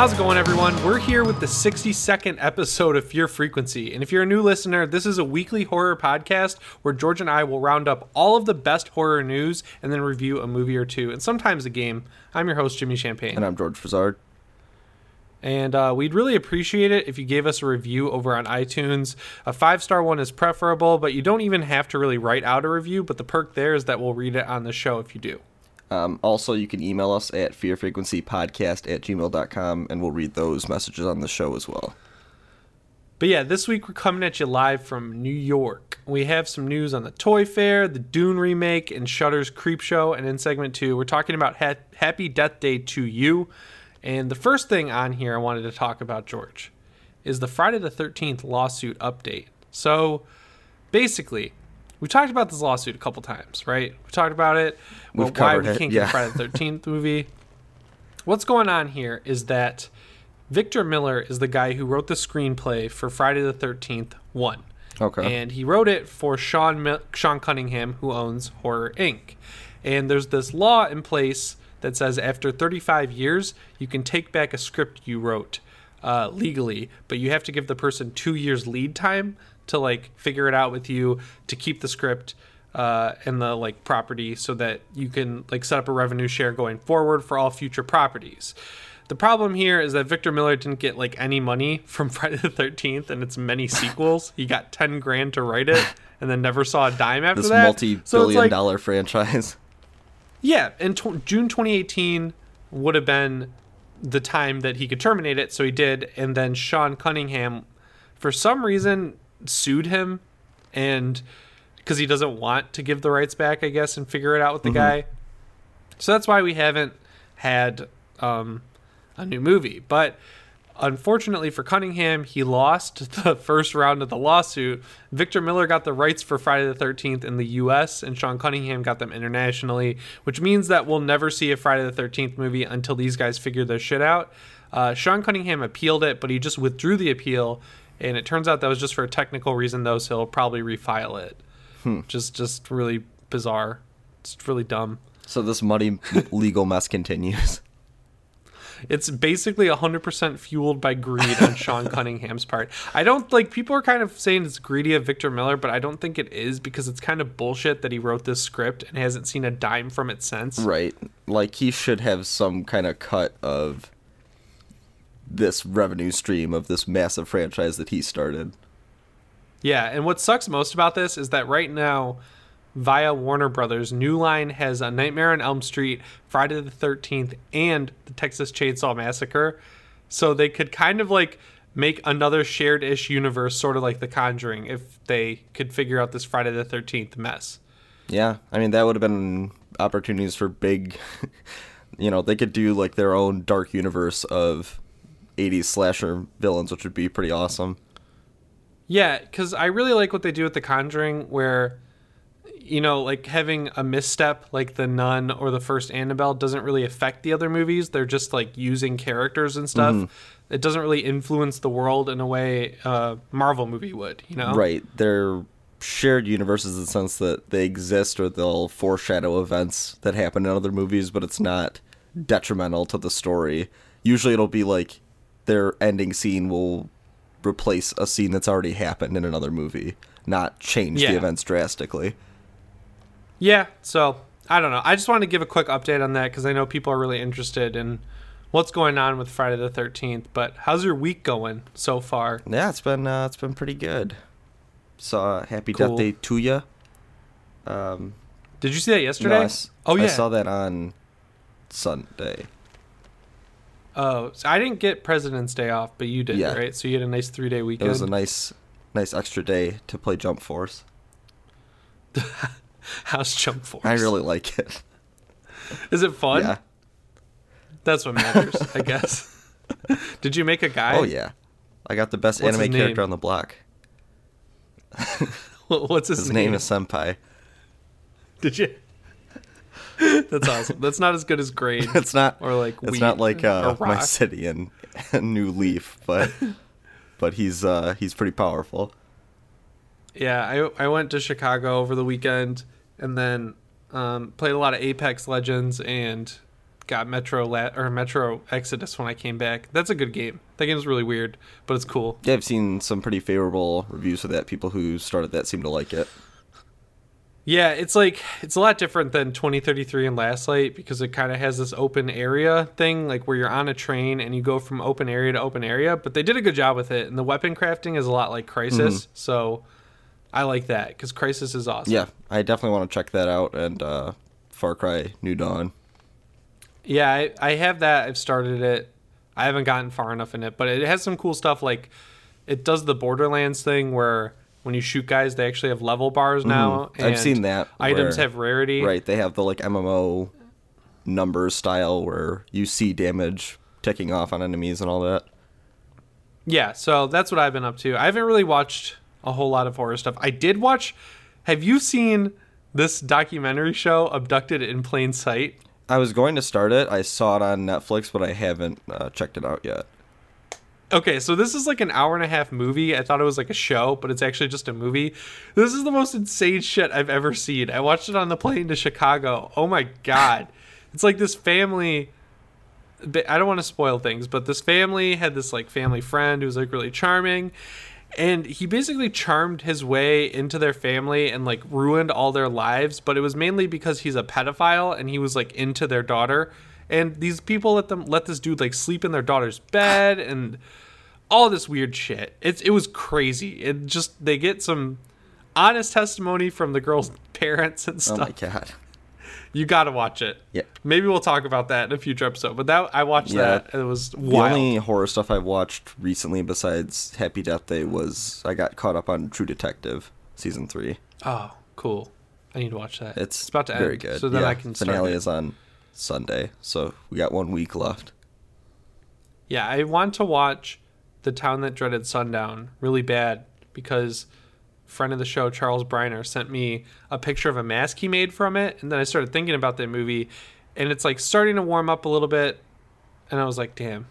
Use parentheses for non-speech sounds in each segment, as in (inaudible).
How's it going, everyone? We're here with the 62nd episode of Fear Frequency. And if you're a new listener, this is a weekly horror podcast where George and I will round up all of the best horror news and then review a movie or two, and sometimes a game. I'm your host, Jimmy Champagne. And I'm George Fazard. And uh, we'd really appreciate it if you gave us a review over on iTunes. A five star one is preferable, but you don't even have to really write out a review. But the perk there is that we'll read it on the show if you do. Um, also, you can email us at fearfrequencypodcast at gmail.com, and we'll read those messages on the show as well. But yeah, this week we're coming at you live from New York. We have some news on the Toy Fair, the Dune remake, and Shudder's Creep Show. And in segment two, we're talking about ha- Happy Death Day to You. And the first thing on here I wanted to talk about, George, is the Friday the 13th lawsuit update. So basically, we talked about this lawsuit a couple times, right? We talked about it. We've well, why we it, can't yeah. get Friday the 13th movie. What's going on here is that Victor Miller is the guy who wrote the screenplay for Friday the 13th 1. Okay. And he wrote it for Sean Mil- Sean Cunningham, who owns Horror Inc. And there's this law in place that says after 35 years, you can take back a script you wrote uh, legally, but you have to give the person two years lead time to like figure it out with you to keep the script uh, and the like property so that you can like set up a revenue share going forward for all future properties. The problem here is that Victor Miller didn't get like any money from (laughs) Friday the 13th and its many sequels. he got 10 grand to write it and then never saw a dime after this that. multi So it's billion like- dollar franchise. (laughs) yeah, and tw- June 2018 would have been the time that he could terminate it, so he did. And then Sean Cunningham, for some reason, sued him, and because he doesn't want to give the rights back, I guess, and figure it out with the guy. So that's why we haven't had um, a new movie. But unfortunately for Cunningham, he lost (laughs) the first round of the lawsuit. Victor Miller got the rights for Friday the 13th in the US, and Sean Cunningham got them internationally, which means that we'll never see a Friday the 13th movie until these guys figure their shit out. Uh, Sean Cunningham appealed it, but he just withdrew the appeal, and it turns out that was just for a technical reason, though, so he'll probably refile it. Hmm. Just, just really bizarre. It's really dumb. So this muddy legal mess continues. (laughs) It's basically 100% fueled by greed on Sean (laughs) Cunningham's part. I don't like people are kind of saying it's greedy of Victor Miller, but I don't think it is because it's kind of bullshit that he wrote this script and hasn't seen a dime from it since. Right. Like he should have some kind of cut of this revenue stream of this massive franchise that he started. Yeah, and what sucks most about this is that right now, via Warner Brothers, New Line has a Nightmare on Elm Street, Friday the 13th, and the Texas Chainsaw Massacre. So they could kind of like make another shared ish universe, sort of like The Conjuring, if they could figure out this Friday the 13th mess. Yeah, I mean that would have been opportunities for big. (laughs) you know, they could do like their own dark universe of '80s slasher villains, which would be pretty awesome. Yeah, because I really like what they do with The Conjuring, where, you know, like having a misstep like The Nun or the first Annabelle doesn't really affect the other movies. They're just like using characters and stuff. Mm-hmm. It doesn't really influence the world in a way a Marvel movie would, you know? Right, they're shared universes in the sense that they exist or they'll foreshadow events that happen in other movies, but it's not detrimental to the story. Usually, it'll be like their ending scene will replace a scene that's already happened in another movie, not change Yeah. the events drastically. Yeah, so I don't know. I just wanted to give a quick update on that because I know people are really interested in what's going on with Friday the 13th. But how's your week going so far? Yeah, it's been uh, it's been pretty good. Saw Happy Cool. Death Day to you. Um, Did you see that yesterday? no, I oh, yeah. I saw that on Sunday. Oh, so I didn't get President's Day off, but you did, Yeah. right? So you had a nice three day weekend. It was a nice, nice extra day to play Jump Force. (laughs) House Jump Force. I really like it. Is it fun? Yeah. That's what matters, I (laughs) guess. Did you make a guy? Oh yeah. I got the best What's anime character on the block. (laughs) What's his, name? His name is Senpai. Did you? That's awesome. That's not as good as grade. (laughs) It's not Or like it's not like uh, my city and, (laughs) and New Leaf, but (laughs) but he's uh he's pretty powerful. Yeah, I I went to Chicago over the weekend and then um, played a lot of Apex Legends and got Metro La- or Metro Exodus when I came back. That's a good game. That game's really weird, but it's cool. Yeah, I've seen some pretty favorable reviews for that. People who started that seem to like it. Yeah, it's like it's a lot different than 2033 and Last Light because it kind of has this open area thing, like where you're on a train and you go from open area to open area. But they did a good job with it, and the weapon crafting is a lot like Crysis, so I like that because Crysis is awesome. Yeah, I definitely want to check that out. And uh, Far Cry New Dawn. Yeah, I, I have that. I've started it. I haven't gotten far enough in it, but it has some cool stuff. Like it does the Borderlands thing where when you shoot guys, they actually have level bars now. Mm-hmm. I've seen that, Items where- have rarity. Right, they have the like MMO numbers style where you see damage ticking off on enemies and all that. Yeah, so that's what I've been up to. I haven't really watched a whole lot of horror stuff. I did watch. Have you seen this documentary show, Abducted in Plain Sight? I was going to start it. I saw it on Netflix, but I haven't uh, checked it out yet. Okay, so this is like an hour and a half movie. I thought it was like a show, but it's actually just a movie. This is the most insane shit I've ever seen. I watched it on the plane to Chicago. Oh my god. (laughs) It's like this family I don't want to spoil things, but this family had this like family friend who was like really charming and he basically charmed his way into their family and like ruined all their lives, but it was mainly because he's a pedophile and he was like into their daughter. And these people let them let this dude like sleep in their daughter's bed and all this weird shit. It's it was crazy. It just they get some honest testimony from the girl's (laughs) parents and stuff. Oh my god. You got to watch it. Yeah. Maybe we'll talk about that in a future episode. But that I watched Yeah. that. and It was The only horror stuff I've watched recently besides Happy Death Day was I got caught up on True Detective season three. Oh, cool. I need to watch that. It's, about to very end, good. So then yeah, I can start finale it. is on Sunday, so we got one week left. Yeah, I want to watch The Town That Dreaded Sundown really bad because friend of the show Charles Briner sent me a picture of a mask he made from it and then I started thinking about that movie and it's like starting to warm up a little bit and I was like, "Damn.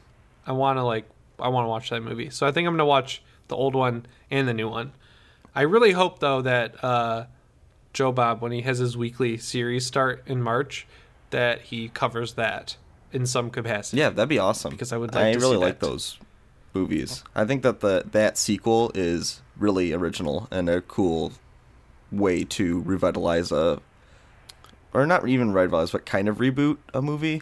I want to like I want to watch that movie." So I think I'm going to watch the old one and the new one. I really hope though that uh Joe Bob when he has his weekly series start in March that he covers that in some capacity. Yeah, that'd be awesome. Because I would like I really like that. those movies. I think that the that sequel is really original and a cool way to revitalize a, or not even revitalize, but kind of reboot a movie,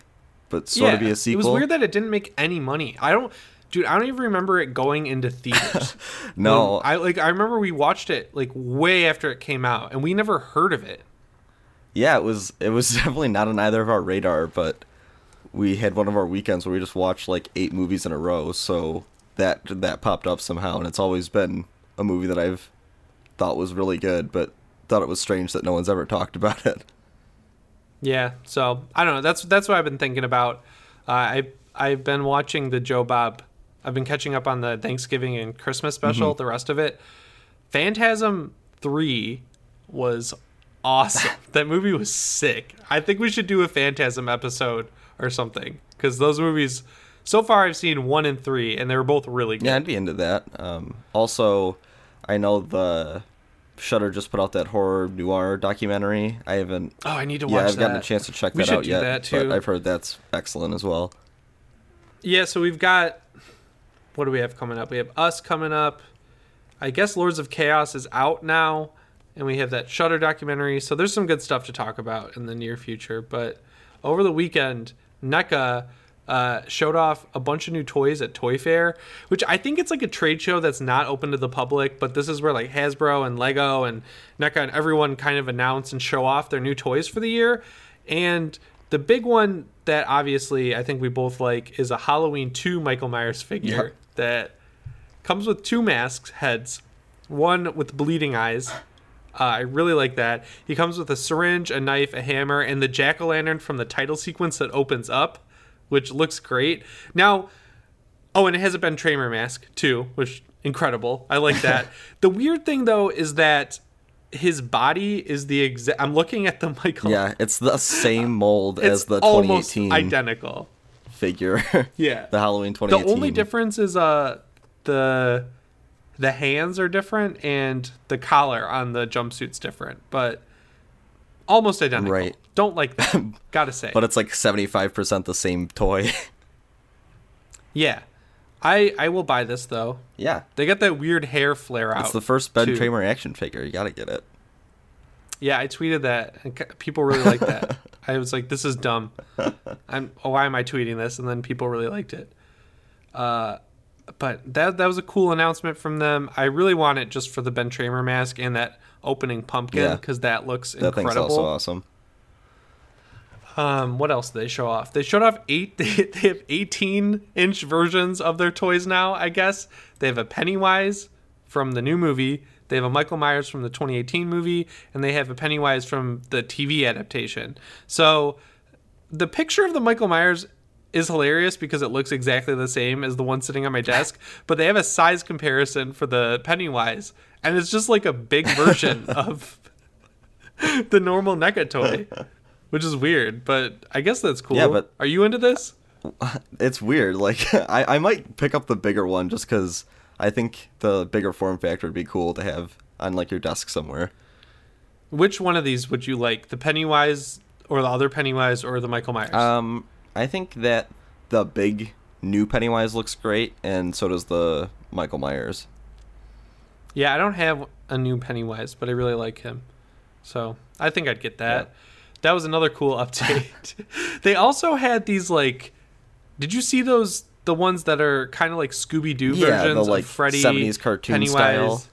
but sort of be a sequel. It was weird that it didn't make any money. I don't, dude. I don't even remember it going into theaters. (laughs) no, When I like. I remember we watched it like way after it came out, and we never heard of it. Yeah, it was it was (laughs) definitely not on either of our radar, but we had one of our weekends where we just watched like eight movies in a row, so that that popped up somehow, and it's always been a movie that I've thought was really good, but thought it was strange that no one's ever talked about it. Yeah. So I don't know. That's that's what I've been thinking about. Uh, I I've been watching the Joe Bob. I've been catching up on the Thanksgiving and Christmas special. Mm-hmm. The rest of it, Phantasm Three, was awesome. (laughs) that movie was sick. I think we should do a Phantasm episode or something because those movies. So far, I've seen one and three, and they were both really good. Yeah, I'd be into that. Um, also, I know the Shudder just put out that horror noir documentary. I haven't. Oh, I need to yeah, watch I've that. gotten a chance to check We that should out do yet, that, too. but I've heard that's excellent as well. Yeah, so we've got what do we have coming up? We have us coming up. I guess Lords of Chaos is out now, and we have that Shudder documentary. So there's some good stuff to talk about in the near future. But over the weekend, NECA uh, showed off a bunch of new toys at Toy Fair, which I think it's like a trade show that's not open to the public. But this is where like Hasbro and Lego and NECA and everyone kind of announce and show off their new toys for the year. And the big one that obviously I think we both like is a Halloween 2 Michael Myers figure Yep. that comes with two masks heads, one with bleeding eyes. Uh, I really like that. He comes with a syringe, a knife, a hammer, and the jack o' lantern from the title sequence that opens up, which looks great. Now, oh, and it has a Ben Tramer mask too, which incredible. I like that. (laughs) the weird thing though is that his body is the exact. I'm looking at the (laughs) Michael. Yeah, it's the same (laughs) mold it's as the almost 2018 identical. figure. Yeah. the Halloween 2018. The only difference is uh the the hands are different and the collar on the jumpsuit's different, but almost identical. Right. Don't like that. (laughs) Gotta say. But it's like 75% the same toy. (laughs) yeah, I I will buy this though. yeah. They got that weird hair flare out. It's the first Ben too. Tramer action figure. You gotta get it. Yeah, I tweeted that, and people really liked that. (laughs) I was like, "This is dumb." I'm. Oh, why am I tweeting this? And then people really liked it. Uh, but that that was a cool announcement from them. I really want it just for the Ben Tramer mask and that opening pumpkin Yeah. because that looks That thing's incredible. also awesome. Um, what else did they show off? They showed off eight. They, (laughs) they have 18 inch versions of their toys now. I guess they have a Pennywise from the new movie. They have a Michael Myers from the 2018 movie, and they have a Pennywise from the TV adaptation. So the picture of the Michael Myers is hilarious because it looks exactly the same as the one sitting on my desk, (laughs) but they have a size comparison for the Pennywise, and it's just like a big version (laughs) of (laughs) the normal NECA toy, which is weird, but I guess that's cool. Yeah, but- are you into this? It's weird. Like, I, I might pick up the bigger one just because I think the bigger form factor would be cool to have on like your desk somewhere. Which one of these would you like, the Pennywise or the other Pennywise or the Michael Myers? Um, I think that the big new Pennywise looks great, and so does the Michael Myers. Yeah, I don't have a new Pennywise, but I really like him. So I think I'd get that. That was another cool (laughs) update. they also had these like did you see those the ones that are kind of like Scooby Doo Yeah, the, versions like, of Freddy 70s cartoon style.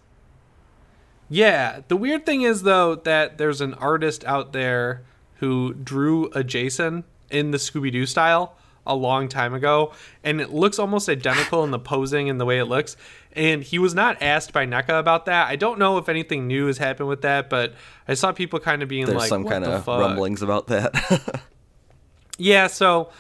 Yeah. The weird thing is though that there's an artist out there who drew a Jason in the Scooby Doo style a long time ago, and it looks almost identical in the posing and the way it looks. And he was not asked by NECA about that. I don't know if anything new has happened with that, but I saw people kind of being There's like, some kind of fuck?" rumblings about that. (laughs) Yeah, so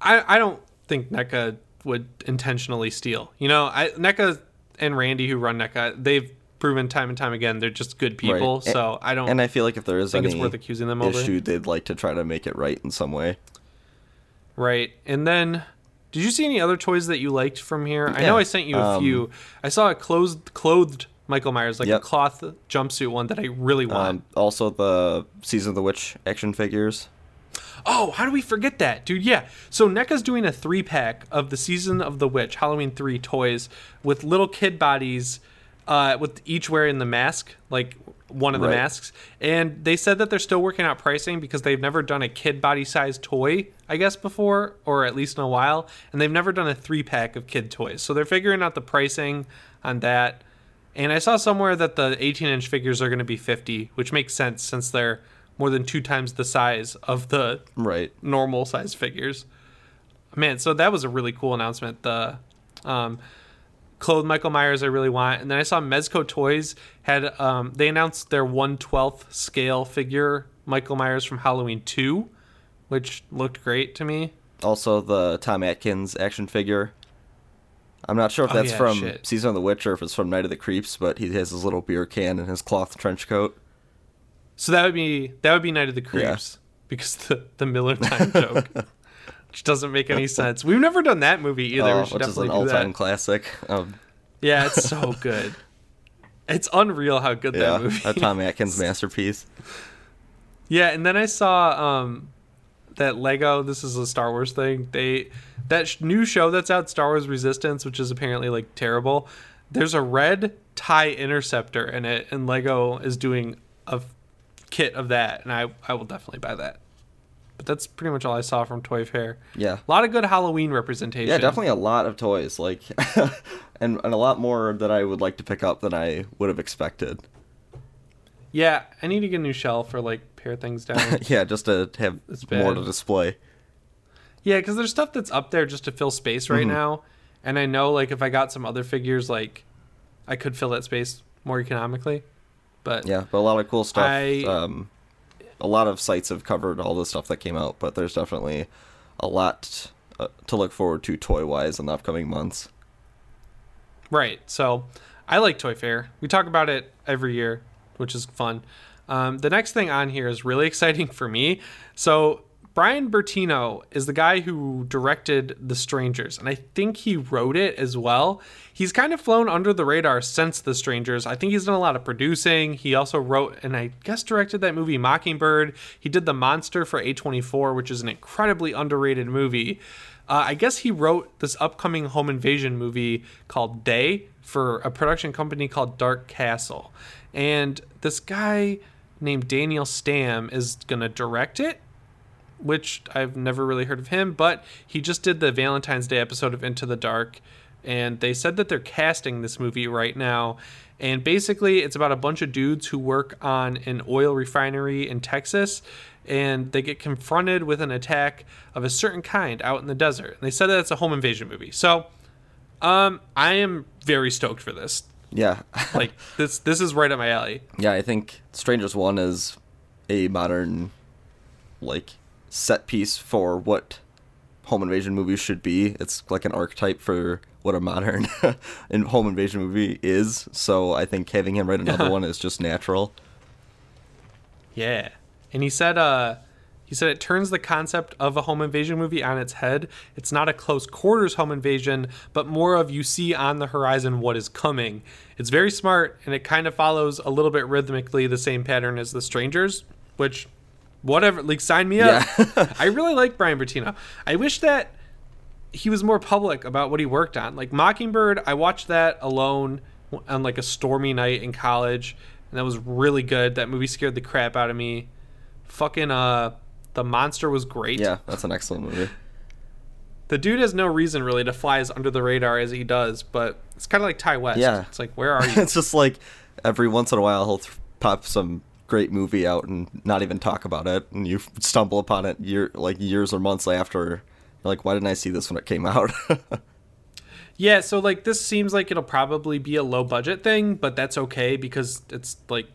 I I don't think NECA would intentionally steal. You know, I NECA and Randy who run NECA, they've proven time and time again they're just good people. Right. So I don't and I feel like if there is think any it's worth accusing them over. issue, they'd like to try to make it right in some way. Right. And then did you see any other toys that you liked from here? I know I sent you a um, few. I saw a clothed clothed Michael Myers, like Yep. a cloth jumpsuit one that I really want. Um, also, the Season of the Witch action figures. Oh, how do we forget that, dude? Yeah. So NECA's doing a three pack of the Season of the Witch Halloween three toys with little kid bodies, uh, with each wearing the mask, like one of the Right. masks. And they said that they're still working out pricing because they've never done a kid body size toy, I guess, before, or at least in a while. And they've never done a three pack of kid toys. So they're figuring out the pricing on that. And I saw somewhere that the 18 inch figures are going to be 50, which makes sense since they're more than two times the size of the Right. normal size figures. Man, so that was a really cool announcement. The um, clothed Michael Myers I really want, and then I saw Mezco Toys had um, they announced their one twelfth scale figure Michael Myers from Halloween two, which looked great to me. Also, the Tom Atkins action figure. I'm not sure if Oh, that's yeah, from shit. Season of the Witch or if it's from Night of the Creeps, but he has his little beer can and his cloth trench coat. So that would be that would be Night of the Creeps because the the Miller Time joke, (laughs) which doesn't make any sense. We've never done that movie either. Oh, we should which is an all-time classic. Um, Yeah, it's so (laughs) good. It's unreal how good yeah, that movie. Is. A Tom Atkins masterpiece. Yeah, and then I saw um that Lego. This is a Star Wars thing. They that sh- new show that's out, Star Wars Resistance, which is apparently like terrible. There's a red tie interceptor in it, and Lego is doing a f- kit of that, and I I will definitely buy that. But that's pretty much all I saw from Toy Fair. Yeah. A lot of good Halloween representation. Yeah, definitely a lot of toys, like, (laughs) and and a lot more that I would like to pick up than I would have expected. Yeah, I need to get a new shelf or like pare things down. (laughs) yeah, just to have It's more to display. Yeah, because there's stuff that's up there just to fill space right Mhm. now, and I know like if I got some other figures, like I could fill that space more economically. But Yeah, but a lot of cool stuff. I- Um, a lot of sites have covered all the stuff that came out, but there's definitely a lot uh, to look forward to toy wise in the upcoming months. right, so I like Toy Fair. We talk about it every year, which is fun. Um, the next thing on here is really (laughs) exciting for me. So Bryan Bertino is the guy who directed The Strangers, and I think he wrote it as well. He's kind of flown under the radar since The Strangers. I think he's done a lot of producing. He also wrote and I guess directed that movie Mockingbird. He did The Monster for A24, which is an incredibly underrated movie. Uh, I guess he wrote this upcoming home invasion movie called Day for a production company called Dark Castle. And this guy named Daniel Stamm is going to direct it which I've never really heard of him, but he just did the Valentine's Day episode of Into the Dark, and they said that they're casting this movie right now. And basically, it's about a bunch of dudes who work on an oil refinery in Texas, and they get confronted with an attack of a certain kind out in the desert. And they said that it's a home invasion movie. So, um, I am very stoked for this. Yeah. (laughs) like this, this is right up my alley. Yeah, I think Strangers One is a modern, like, set piece for what home invasion movies should be. It's like an archetype for what a modern (laughs) home invasion movie is. So I think having him write another (laughs) one is just natural. Yeah. And he said uh he said it turns the concept of a home invasion movie on its head. It's not a close quarters home invasion, but more of you see on the horizon what is coming. It's very smart and it kind of follows a little bit rhythmically the same pattern as The Strangers, which whatever, like sign me up. Yeah. (laughs) I really like Bryan Bertino. I wish that he was more public about what he worked on. Like Mockingbird, I watched that alone on like a stormy night in college, and that was really good. That movie scared the crap out of me. Fucking uh, the monster was great. Yeah, that's an excellent movie. The dude has no reason really to fly as under the radar as he does, but it's kind of like Ti West. Yeah, it's like where are you? (laughs) it's just like every once in a while he'll th- pop some great movie out and not even talk about it, and you stumble upon it year like years or months after. You're like, why didn't I see this when it came out? (laughs) yeah, so like this seems like it'll probably be a low budget thing, but that's okay because it's like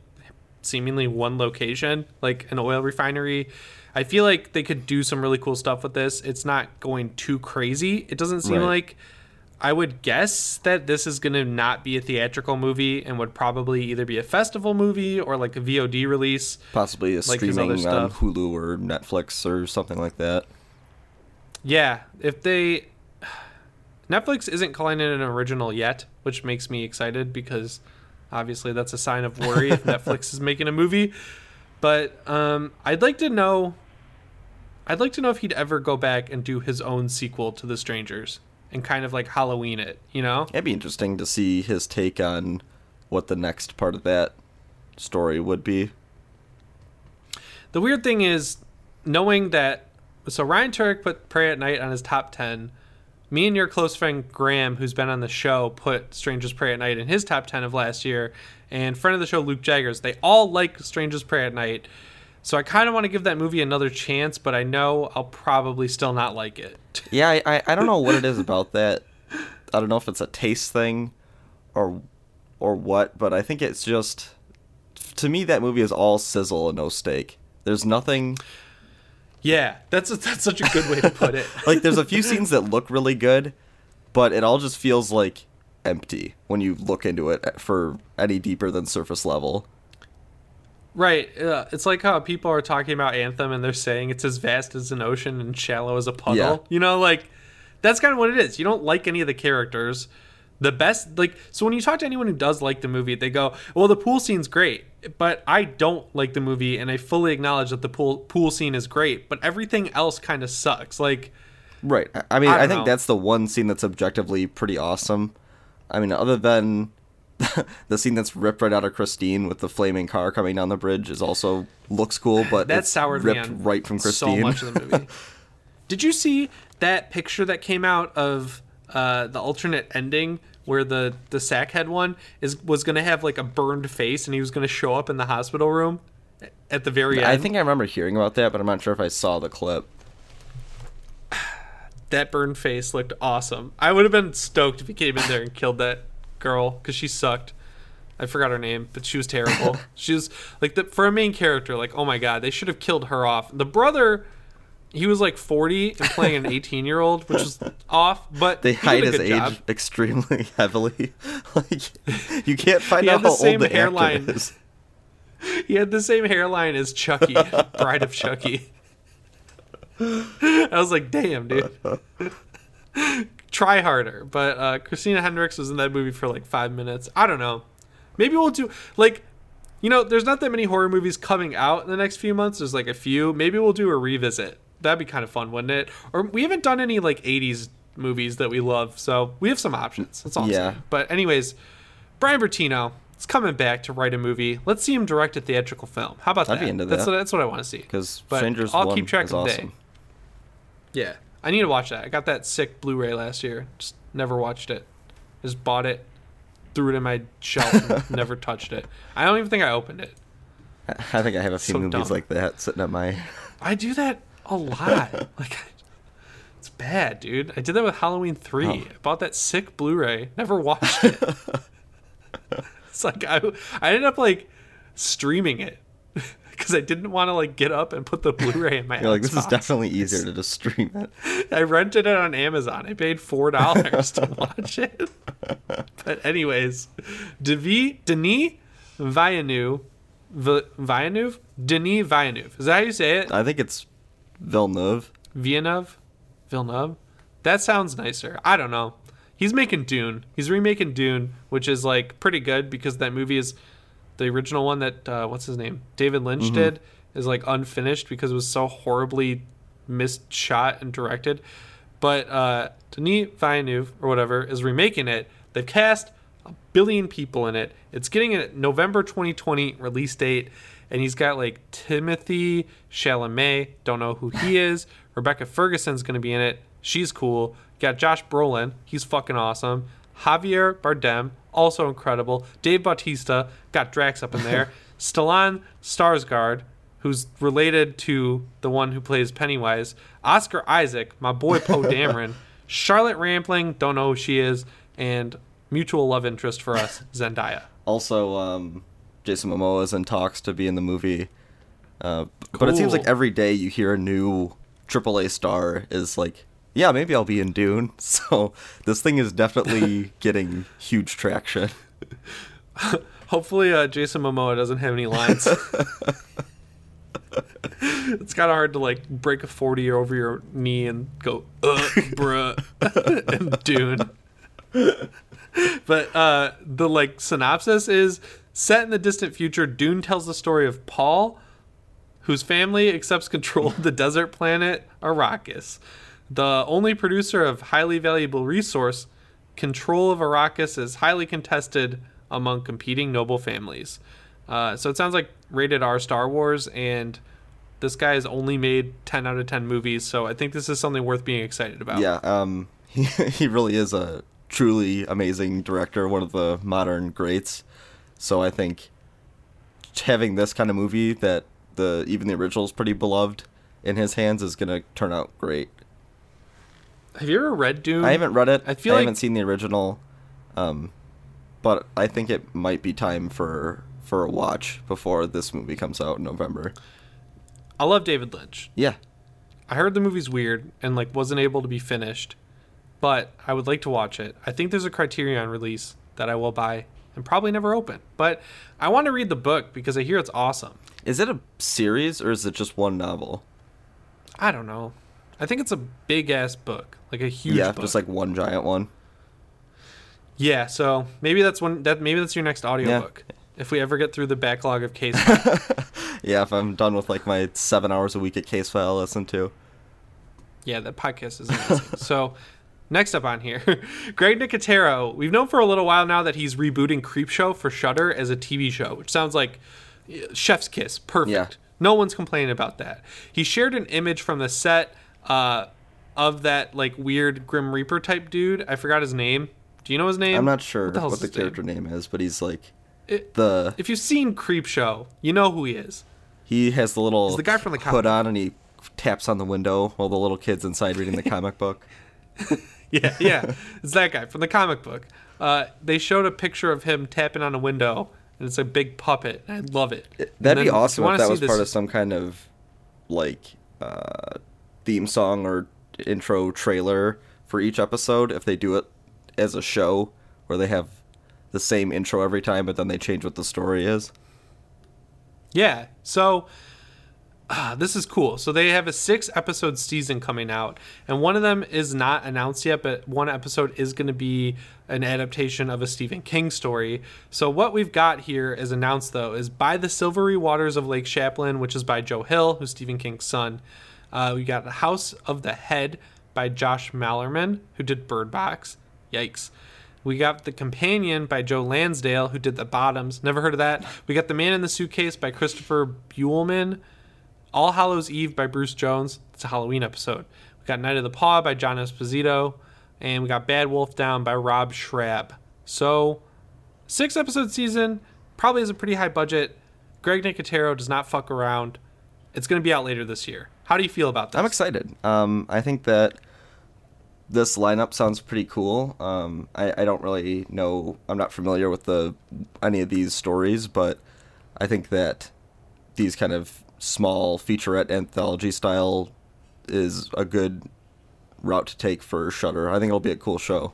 seemingly one location, like an oil refinery. I feel like they could do some really cool stuff with this. It's not going too crazy. It doesn't seem right. like I would guess that this is going to not be a theatrical movie and would probably either be a festival movie or like a VOD release. Possibly a like streaming on Hulu or Netflix or something like that. Yeah, if they Netflix isn't calling it an original yet, which makes me excited because obviously that's a sign of worry if (laughs) Netflix is making a movie. But um, I'd like to know I'd like to know if he'd ever go back and do his own sequel to The Strangers and kind of like Halloween it, you know? It'd be interesting to see his take on what the next part of that story would be. The weird thing is knowing that so Ryan Turek put Prey at Night on his top 10. Me and your close friend Graham, who's been on the show, put Strangers Prey at Night in his top 10 of last year. And friend of the show, Luke Jaggers, they all like Strangers Prey at Night. So I kind of want to give that movie another chance, but I know I'll probably still not like it. (laughs) yeah, I, I, I don't know what it is about that. I don't know if it's a taste thing or or what, but I think it's just to me that movie is all sizzle and no steak. There's nothing Yeah, that's a, that's such a good way to put it. (laughs) like there's a few scenes that look really good, but it all just feels like empty when you look into it eh, for any deeper than surface level. Right. Uh, it's like how people are talking about Anthem and they're saying it's as vast as an ocean and shallow as a puddle. Yeah. You know, like that's kind of what it is. You don't like any of the characters. The best, like, so when you talk to anyone who does like the movie, they go, "Well, the pool scene's great," but I don't like the movie, and I fully acknowledge that the pool pool scene is great, but everything else kind of sucks. Like, right? I mean, I, I think know. that's the one scene that's objectively pretty awesome. I mean, other than (laughs) the scene that's ripped right out of Christine with the flaming car coming down the bridge is also looks cool, but that soured ripped right from Christine. So much of the movie. (laughs) Did you see that picture that came out of uh, the alternate ending where the the sackhead one is was going to have like a burned face and he was going to show up in the hospital room at the very end? I think I remember hearing about that, but I'm not sure if I saw the clip. (sighs) that burned face looked awesome. I would have been stoked if he came in there and killed that girl because she sucked. I forgot her name, but she was terrible. (laughs) she was like the for a main character. Like, oh my god, they should have killed her off. The brother, he was like forty and playing an eighteen-year-old, which was off. But they hide his job. age extremely (laughs) heavily. (laughs) like, you can't find out how old the hairline is. He had the same hairline as Chucky, Bride of Chucky. I was like, damn, dude. Try harder. But uh, Christina Hendricks was in that movie for like five minutes. I don't know. Maybe we'll do like, you know, there's not that many horror movies coming out in the next few months. There's like a few. Maybe we'll do a revisit. That'd be kind of fun, wouldn't it? Or we haven't done any like '80s movies that we love, so we have some options. That's all. Yeah. But anyways, Bryan Bertino is coming back to write a movie. Let's see him direct a theatrical film. How about I'd that? be into That's that. what, that's what I want to see. Because Strangers I'll keep track is of the day. Yeah, I need to watch that. I got that sick Blu-ray last year. Just never watched it. Just bought it, threw it in my shelf, and (laughs) never touched it. I don't even think I opened it. I I think I have a few So movies dumb. like that sitting at my. (laughs) I do that a lot. (laughs) like, it's bad, dude. I did that with Halloween three. Oh. I bought that sick Blu-ray, never watched it. it's like I, I ended up like streaming it because I didn't want to like get up and put the Blu-ray in my. You're like, this is definitely easier to just stream it. (laughs) I rented it on Amazon. I paid four dollars to (laughs) watch it. But anyways, Denis Denis Villeneuve, Vi- Villeneuve, Denis Villeneuve. Is that how you say it? I think it's Villeneuve. Villeneuve, Villeneuve. That sounds nicer. I don't know. He's making Dune. He's remaking Dune, which is like pretty good because that movie is the original one that uh, what's his name David Lynch did is like unfinished because it was so horribly misshot and directed. But uh, Denis Villeneuve or whatever is remaking it. They've cast a billion people in it. It's getting a November 2020 release date, and he's got like Timothée Chalamet. Don't know who he (laughs) is. Rebecca Ferguson's going to be in it. She's cool. Got Josh Brolin. He's fucking awesome. Javier Bardem, also incredible. Dave Bautista, got Drax up in there. (laughs) Stellan Skarsgård, who's related to the one who plays Pennywise. Oscar Isaac, my boy Poe (laughs) Dameron. Charlotte Rampling, don't know who she is. And mutual love interest for us, (laughs) Zendaya. Also, um, Jason Momoa is in talks to be in the movie. Uh, But it seems like every day you hear a new AAA star is like, yeah, maybe I'll be in Dune. (laughs) So this thing is definitely (laughs) getting huge traction. (laughs) Hopefully, uh, Jason Momoa doesn't have any lines. it's kind of hard to like break a 40 over your knee and go, uh, bruh, and Dune. but uh, the like synopsis is set in the distant future. Dune tells the story of Paul, whose family accepts control of the desert planet Arrakis. The only producer of highly valuable resource, control of Arrakis is highly contested among competing noble families. Uh, so it sounds like rated R Star Wars, and this guy has only made 10 out of 10 movies, so I think this is something worth being excited about. Yeah, um, (laughs) he, he really is a truly amazing director, one of the modern greats. So I think having this kind of movie that the even the original is pretty beloved in his hands is gonna turn out great. Have you ever read Dune? I haven't read it. I I, feel like- haven't seen the original, um, but I think it might be time for for a watch before this movie comes out in November. I love David Lynch. Yeah, I heard the movie's weird and like wasn't able to be finished, but I would like to watch it. I think there's a Criterion release that I will buy and probably never open. But I want to read the book because I hear it's awesome. is it a series or is it just one novel? I don't know. I think it's a big ass book, like a huge yeah, book. just like one giant one. yeah. So maybe that's one that maybe that's your next audiobook. If we ever get through the backlog of case, (laughs) Yeah, if I'm done with like my seven hours a week at Case File, I listen to. Yeah, that podcast is amazing. so, next up on here, (laughs) Greg Nicotero. We've known for a little while now that he's rebooting Creepshow for Shudder as a TV show, which sounds like Chef's Kiss. Perfect. Yeah. No one's complaining about that. He shared an image from the set uh, of that like weird Grim Reaper type dude. I forgot his name. Do you know his name? I'm not sure What the, what the his name? character name? is, but he's like It- the if you've seen Creepshow, you know who he is. he has the little He's the guy from the hood comic on and he taps on the window while the little kid's inside reading the comic book. (laughs) Yeah, yeah. it's that guy from the comic book. Uh, they showed a picture of him tapping on a window, and it's a big puppet. I love it. And That'd then be awesome if that was part of some kind of like uh, theme song or intro trailer for each episode. If they do it as a show where they have the same intro every time, but then they change what the story is. Yeah. So ah, this is cool. So they have a six episode season coming out, and one of them is not announced yet, but one episode is going to be an adaptation of a Stephen King story. So what we've got here is announced though is by the silvery waters of Lake Champlain which is by Joe Hill, who's Stephen King's son. Uh, we got House of the Head by Josh Malerman, who did Bird Box. Yikes. We got The Companion by Joe Lansdale, who did The Bottoms. Never heard of that. We got The Man in the Suitcase by Christopher Buehlman. All Hallows Eve by Bruce Jones. It's a Halloween episode. We got Night of the Paw by John Esposito. And we got Bad Wolf Down by Rob Schrab. So, six episode season. Probably has a pretty high budget. Greg Nicotero does not fuck around. It's going to be out later this year. How do you feel about this? I'm excited. Um, I think that this lineup sounds pretty cool. Um, I, I don't really know. I'm not familiar with the any of these stories, but I think that these kind of small featurette anthology style is a good route to take for Shudder. I think it'll be a cool show.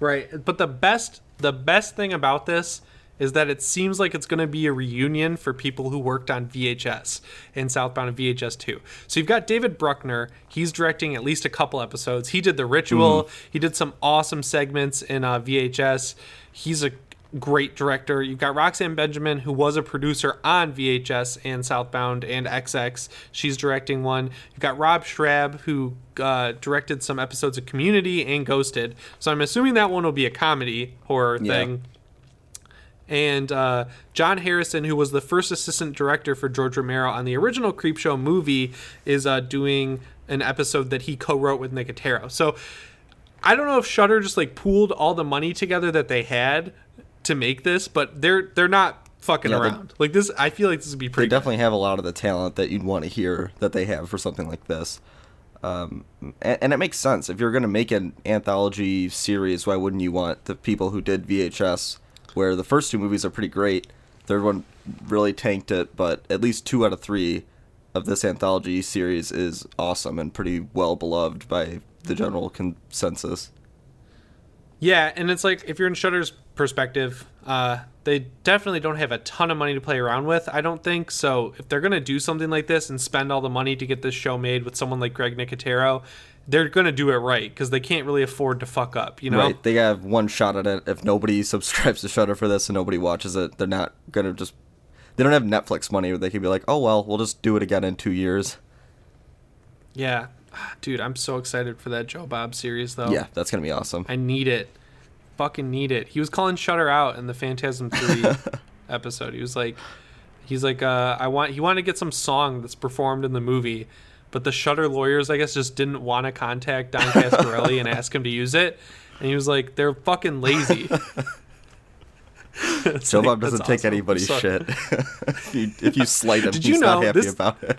Right, but the best the best thing about this is that it seems like it's going to be a reunion for people who worked on VHS in Southbound and VHS 2. So you've got David Bruckner. He's directing at least a couple episodes. He did The Ritual. Mm. He did some awesome segments in uh, VHS. He's a great director. You've got Roxanne Benjamin, who was a producer on VHS and Southbound and XX. She's directing one. You've got Rob Schrab, who uh, directed some episodes of Community and Ghosted. So I'm assuming that one will be a comedy horror yeah. thing and uh, John Harrison, who was the first assistant director for George Romero on the original Creepshow movie, is uh, doing an episode that he co-wrote with Nicotero. So I don't know if Shudder just like pooled all the money together that they had to make this, but they're they're not fucking yeah, around. like this, I feel like this would be pretty. They definitely have a lot of the talent that you'd want to hear that they have for something like this. Um, and, and, it makes sense if you're going to make an anthology series. Why wouldn't you want the people who did VHS where the first two movies are pretty great. Third one really tanked it, but at least two out of three of this anthology series is awesome and pretty well beloved by the general consensus. Yeah, and it's like if you're in Shudder's perspective, uh, they definitely don't have a ton of money to play around with. I don't think so. If they're gonna do something like this and spend all the money to get this show made with someone like Greg Nicotero, they're gonna do it right because they can't really afford to fuck up. You know, right? They have one shot at it. If nobody (laughs) subscribes to Shudder for this and nobody watches it, they're not gonna just. They don't have Netflix money where they can be like, oh well, we'll just do it again in two years. Yeah, (sighs) dude, I'm so excited for that Joe Bob series though. Yeah, that's gonna be awesome. I need it. Fucking need it. He was calling Shudder out in the Phantasm (laughs) Three episode. He was like, he's like, uh, I want. He wanted to get some song that's performed in the movie but the Shudder lawyers, I guess, just didn't want to contact Don Coscarelli and ask him to use it. And he was like, "They're fucking lazy." (laughs) Joe Bob doesn't take awesome. anybody's shit. (laughs) if, you, if you slight him, Did you he's know, not happy this, about it.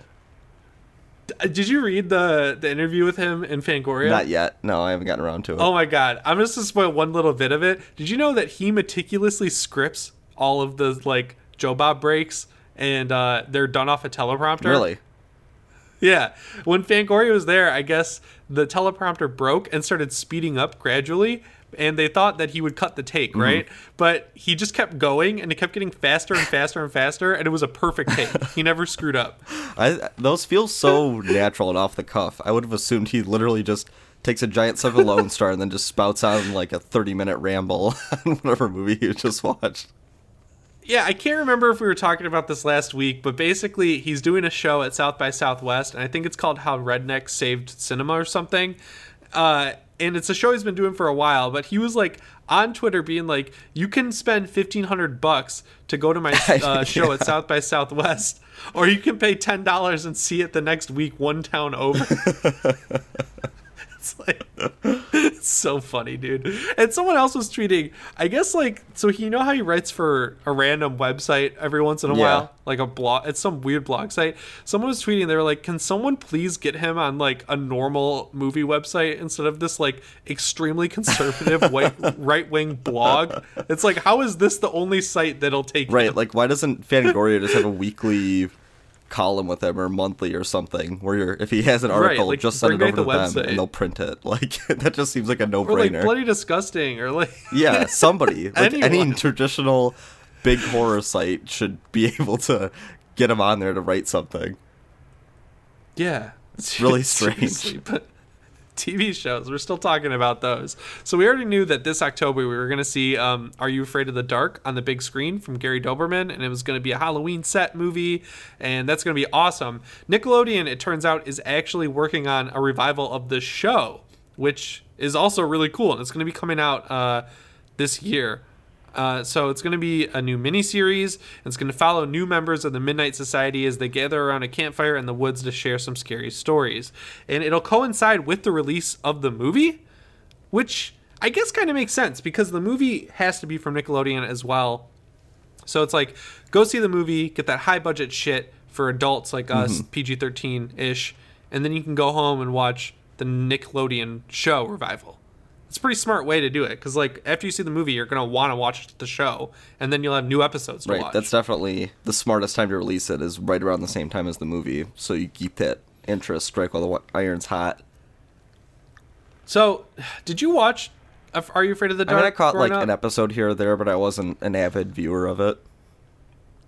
Did you read the the interview with him in Fangoria? Not yet. No, I haven't gotten around to it. Oh my god, I'm just gonna spoil one little bit of it. Did you know that he meticulously scripts all of the like Joe Bob breaks, and uh, they're done off a teleprompter? Really? (laughs) yeah. When Fangoria was there, I guess the teleprompter broke and started speeding up gradually. And they thought that he would cut the take, mm-hmm. right? But he just kept going, and it kept getting faster and faster and faster, and it was a perfect take. (laughs) he never screwed up. I, those feel so natural and off the cuff. I would have assumed he literally just takes a giant sip of Lone Star and then just spouts out like a thirty-minute ramble (laughs) on whatever movie he just watched yeah, I can't remember if we were talking about this last week, but basically he's doing a show at South by Southwest, and I think it's called How Redneck Saved Cinema or something. Uh, and it's a show he's been doing for a while, but he was like on Twitter being like, "You can spend fifteen hundred bucks to go to my (laughs) uh, show yeah. at South by Southwest, or you can pay ten dollars and see it the next week, one town over." (laughs) (laughs) it's like it's so funny, dude. And someone else was tweeting, I guess like so you know how he writes for a random website every once in a yeah. while? Like a blog it's some weird blog site. Someone was tweeting, they were like, Can someone please get him on like a normal movie website instead of this like extremely conservative (laughs) white right wing blog? It's like how is this the only site that'll take Right, him? like why doesn't Fangoria just have a weekly column with him or monthly or something where you're if he has an article right, like, just send it over to the them website. and they'll print it (laughs) like that just seems like a no-brainer or like bloody disgusting or like (laughs) yeah somebody (laughs) like any traditional big horror site should be able to get him on there to write something. Yeah. It's really strange. But TV shows, we're still talking about those. So we already knew that this October we were going to see um, Are You Afraid of the Dark on the big screen from Gary Dauberman, and it was going to be a Halloween set movie, and that's going to be awesome. Nickelodeon, it turns out, is actually working on a revival of the show, which is also really cool, and it's going to be coming out uh, this year. Uh, so it's going to be a new miniseries. It's going to follow new members of the Midnight Society as they gather around a campfire in the woods to share some scary stories. And it'll coincide with the release of the movie, which I guess kind of makes sense because the movie has to be from Nickelodeon as well. So it's like go see the movie, get that high budget shit for adults like us, PG 13 ish, and then you can go home and watch the Nickelodeon show revival. It's a pretty smart way to do it because, like, after you see the movie, you're gonna want to watch the show, and then you'll have new episodes to Right. watch. That's definitely the smartest time to release it is right around the same time as the movie, so you keep that interest, strike while the iron's hot. so, did you watch Are You Afraid of the I Dark? mean, I caught like up? an episode here or there, but I wasn't an avid viewer of it.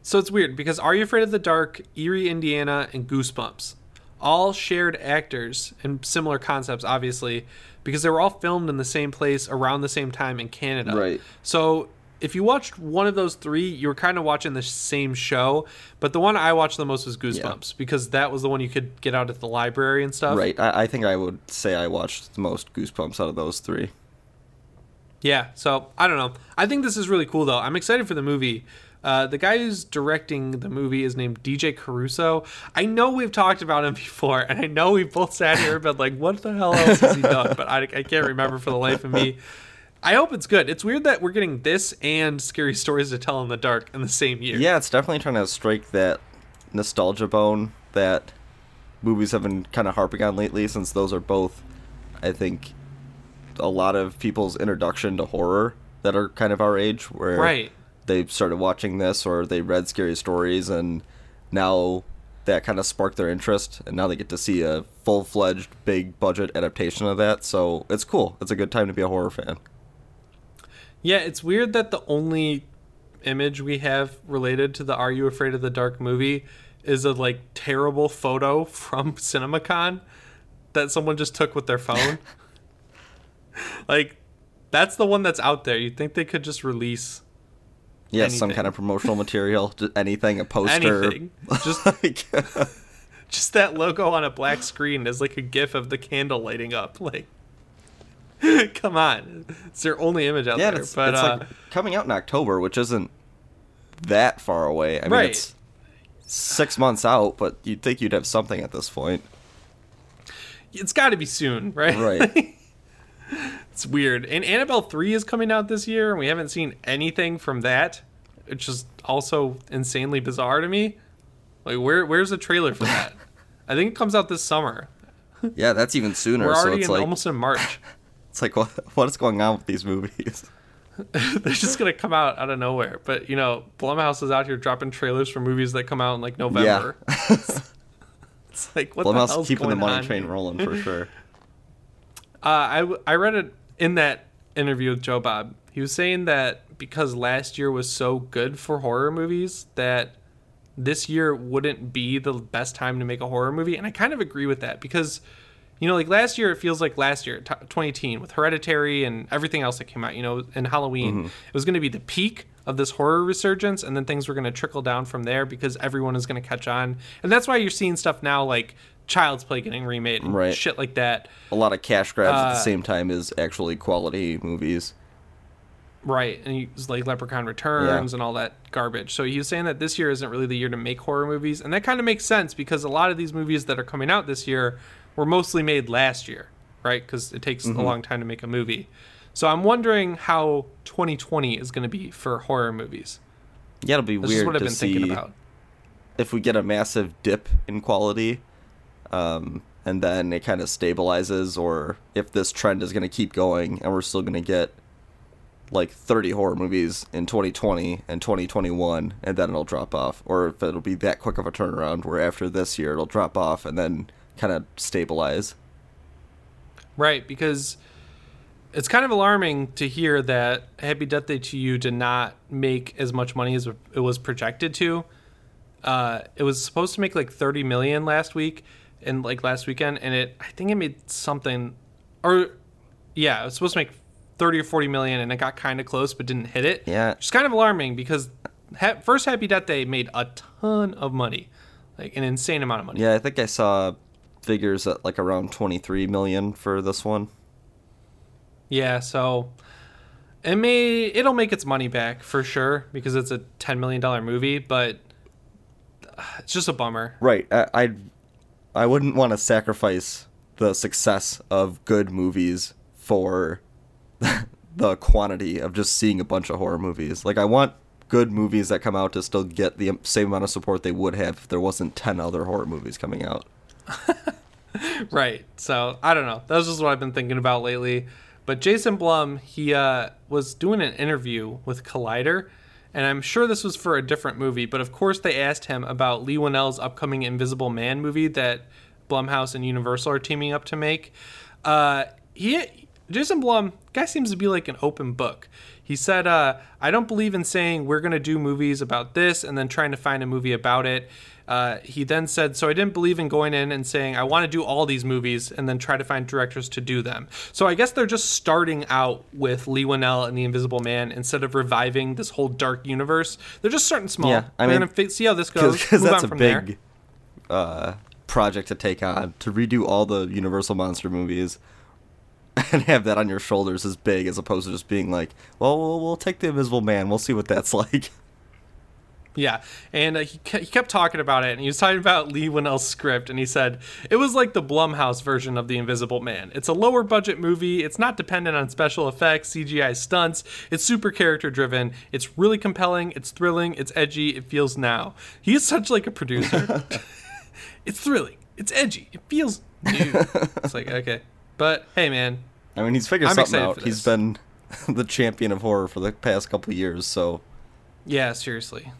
So it's weird because Are You Afraid of the Dark, Eerie, Indiana, and Goosebumps all shared actors and similar concepts, obviously, because they were all filmed in the same place around the same time in Canada. Right. So if you watched one of those three, you were kind of watching the same show. But the one I watched the most was Goosebumps because that was the one you could get out at the library and stuff. Right. I, I think I would say I watched the most Goosebumps out of those three. Yeah, so I don't know. I think this is really cool though. I'm excited for the movie. Uh, the guy who's directing the movie is named DJ Caruso. I know we've talked about him (laughs) before, and I know we've both sat here and been like, "What the hell else has he done?" But I, I can't remember for the life of me. I hope it's good. It's weird that we're getting this and Scary Stories to Tell in the Dark in the same year. Yeah, it's definitely trying to strike that nostalgia bone that movies have been kind of harping on lately, since those are both, I think, a lot of people's introduction to horror that are kind of our age, where Right. They started watching this or they read scary stories, and now that kind of sparked their interest, and now they get to see a full fledged, big budget adaptation of that. So it's cool. It's a good time to be a horror fan. Yeah, it's weird that the only image we have related to the Are You Afraid of the Dark movie is a like terrible photo from (laughs) CinemaCon that someone just took with their phone. (laughs) like that's the one that's out there. You'd think they could just release Yeah, some kind of promotional material, anything, a poster. anything. Just (laughs) like, (laughs) just that logo on a black screen is like a gif of the candle lighting up. Like (laughs) come on. It's their only image out yeah, there. it's, but it's uh, like coming out in October, which isn't that far away. I mean, Right. it's six months out, but you'd think you'd have something at this point. it's got to be soon, right? Right. It's weird. And Annabelle 3 is coming out this year, and we haven't seen anything from that, It's just also insanely bizarre to me. Like, where where's the trailer for that? (laughs) I think it comes out this summer. yeah, that's even sooner. We're so already it's in, like almost in March. (laughs) it's like what what is going on with these movies? (laughs) They're just gonna come out out of nowhere. But you know, Blumhouse is out here dropping trailers for movies that come out in like November. Yeah. it's like what the Blumhouse hell's keeping the money on train rolling for sure. Uh, I, I read it in that interview with Joe Bob. He was saying that because last year was so good for horror movies, that this year wouldn't be the best time to make a horror movie. And I kind of agree with that because, you know, like last year, it feels like last year, t- 2018, with Hereditary and everything else that came out, you know, and Halloween, mm-hmm. it was going to be the peak of this horror resurgence. And then things were going to trickle down from there because everyone is going to catch on. And that's why you're seeing stuff now like Child's Play getting remade and Right. shit like that. A lot of cash grabs at the Uh, same time as actually quality movies. Right, and he was like Leprechaun Returns and all that garbage. So he was saying that this year isn't really the year to make horror movies, and that kind of makes sense because a lot of these movies that are coming out this year were mostly made last year, right? Because it takes a long time to make a movie. So I'm wondering how 2020 is going to be for horror movies. Yeah, it'll be This is weird what I've to been see thinking about. if we get a massive dip in quality, um, and then it kind of stabilizes, or if this trend is going to keep going and we're still going to get like 30 horror movies in 2020 and 2021, and then it'll drop off, or if it'll be that quick of a turnaround where after this year it'll drop off and then kind of stabilize. Right, because it's kind of alarming to hear that Happy Death Day to You did not make as much money as it was projected to. Uh, it was supposed to make like 30 million last week and like last weekend, and it I think it made something, or yeah, it was supposed to make 30 or 40 million, and it got kind of close but didn't hit it. Yeah. which is kind of alarming because ha- first Happy Death Day made a ton of money, like an insane amount of money. Yeah, I think I saw figures at like around 23 million for this one. Yeah, so it may it'll make its money back for sure because it's a 10 million dollar movie, but uh, it's just a bummer. Right. I I'd, I wouldn't want to sacrifice the success of good movies for (laughs) the quantity of just seeing a bunch of horror movies. Like I want good movies that come out to still get the same amount of support they would have if there wasn't 10 other horror movies coming out. (laughs) Right. So I don't know. That's just what I've been thinking about lately. But Jason Blum, he uh, was doing an interview with Collider, and I'm sure this was for a different movie. But of course, they asked him about Leigh Whannell's upcoming Invisible Man movie that Blumhouse and Universal are teaming up to make. Uh, he, Jason Blum, guy seems to be like an open book. He said, uh, "I don't believe in saying we're going to do movies about this and then trying to find a movie about it." Uh, he then said, So I didn't believe in going in and saying, I want to do all these movies and then try to find directors to do them. So I guess they're just starting out with Leigh Whannell and The Invisible Man instead of reviving this whole dark universe. They're just starting small. Yeah, I We're mean, going to see how this goes. Because move that's on a from big there. uh, project to take on to redo all the Universal monster movies (laughs) and have that on your shoulders is big as opposed to just being like, well, we'll, we'll take the Invisible Man. We'll see what that's (laughs) like. Yeah, and uh, he, ke- he kept talking about it, and he was talking about Leigh Whannell's script, and he said it was like the Blumhouse version of The Invisible Man. It's a lower budget movie. It's not dependent on special effects, CGI stunts. It's super character driven. It's really compelling. It's thrilling. It's edgy. It feels now. He is such like a producer. (laughs) it's thrilling. It's edgy. It feels new. it's like okay, but hey, man, I mean, he's figured I'm something out. He's been (laughs) the champion of horror for the past couple of years, so Yeah, seriously.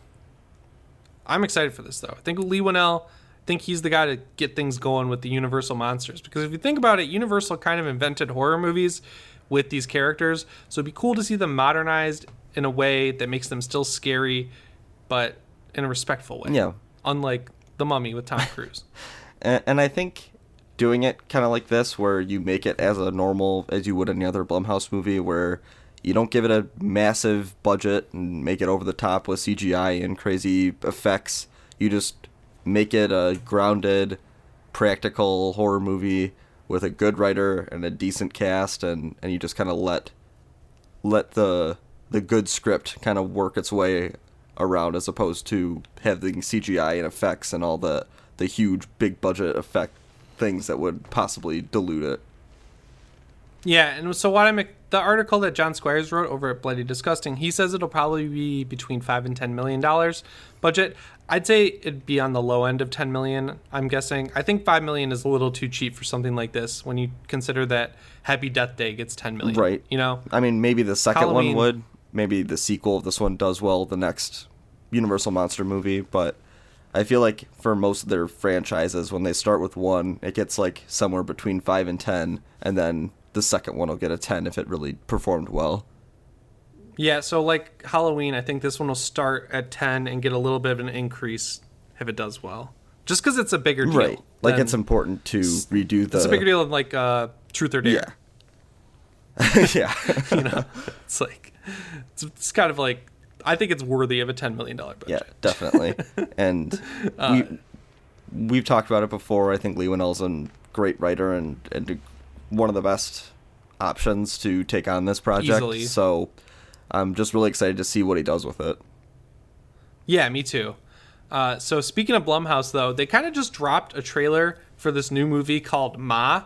I'm excited for this though. I think Leigh Whannell, I think he's the guy to get things going with the Universal monsters because if you think about it, Universal kind of invented horror movies with these characters, so it'd be cool to see them modernized in a way that makes them still scary, but in a respectful way. yeah. Unlike The Mummy with Tom Cruise. (laughs) And, and I think doing it kind of like this, where you make it as a normal as you would any other Blumhouse movie, where you don't give it a massive budget and make it over the top with CGI and crazy effects. You just make it a grounded, practical horror movie with a good writer and a decent cast, and, and you just kind of let let the the good script kind of work its way around as opposed to having CGI and effects and all the the huge big budget effect things that would possibly dilute it. Yeah, and so what I'm the article that John Squires wrote over at Bloody Disgusting, he says it'll probably be between five and ten million dollars budget. I'd say it'd be on the low end of ten million. I'm guessing. I think five million is a little too cheap for something like this when you consider that Happy Death Day gets ten million. Right. You know. I mean, maybe the second Halloween- one would. Maybe the sequel of this one does well the next Universal Monster movie, but I feel like for most of their franchises, when they start with one, it gets like somewhere between five and ten, and then the second one will get a ten if it really performed well. Yeah. So like Halloween, I think this one will start at ten and get a little bit of an increase if it does well. Just because it's a bigger deal. Right. Like it's important to redo the. It's a bigger deal than like uh, Truth or Dare. Yeah. (laughs) yeah. (laughs) you know it's like it's, it's kind of like i think it's worthy of a 10 million dollar budget. Yeah, definitely. (laughs) And Uh, we we've talked about it before. I think Leigh Whannell's a great writer and and one of the best options to take on this project. Easily. So I'm just really excited to see what he does with it. yeah me too. Uh, so speaking of blumhouse though they kind of just dropped a trailer for this new movie called ma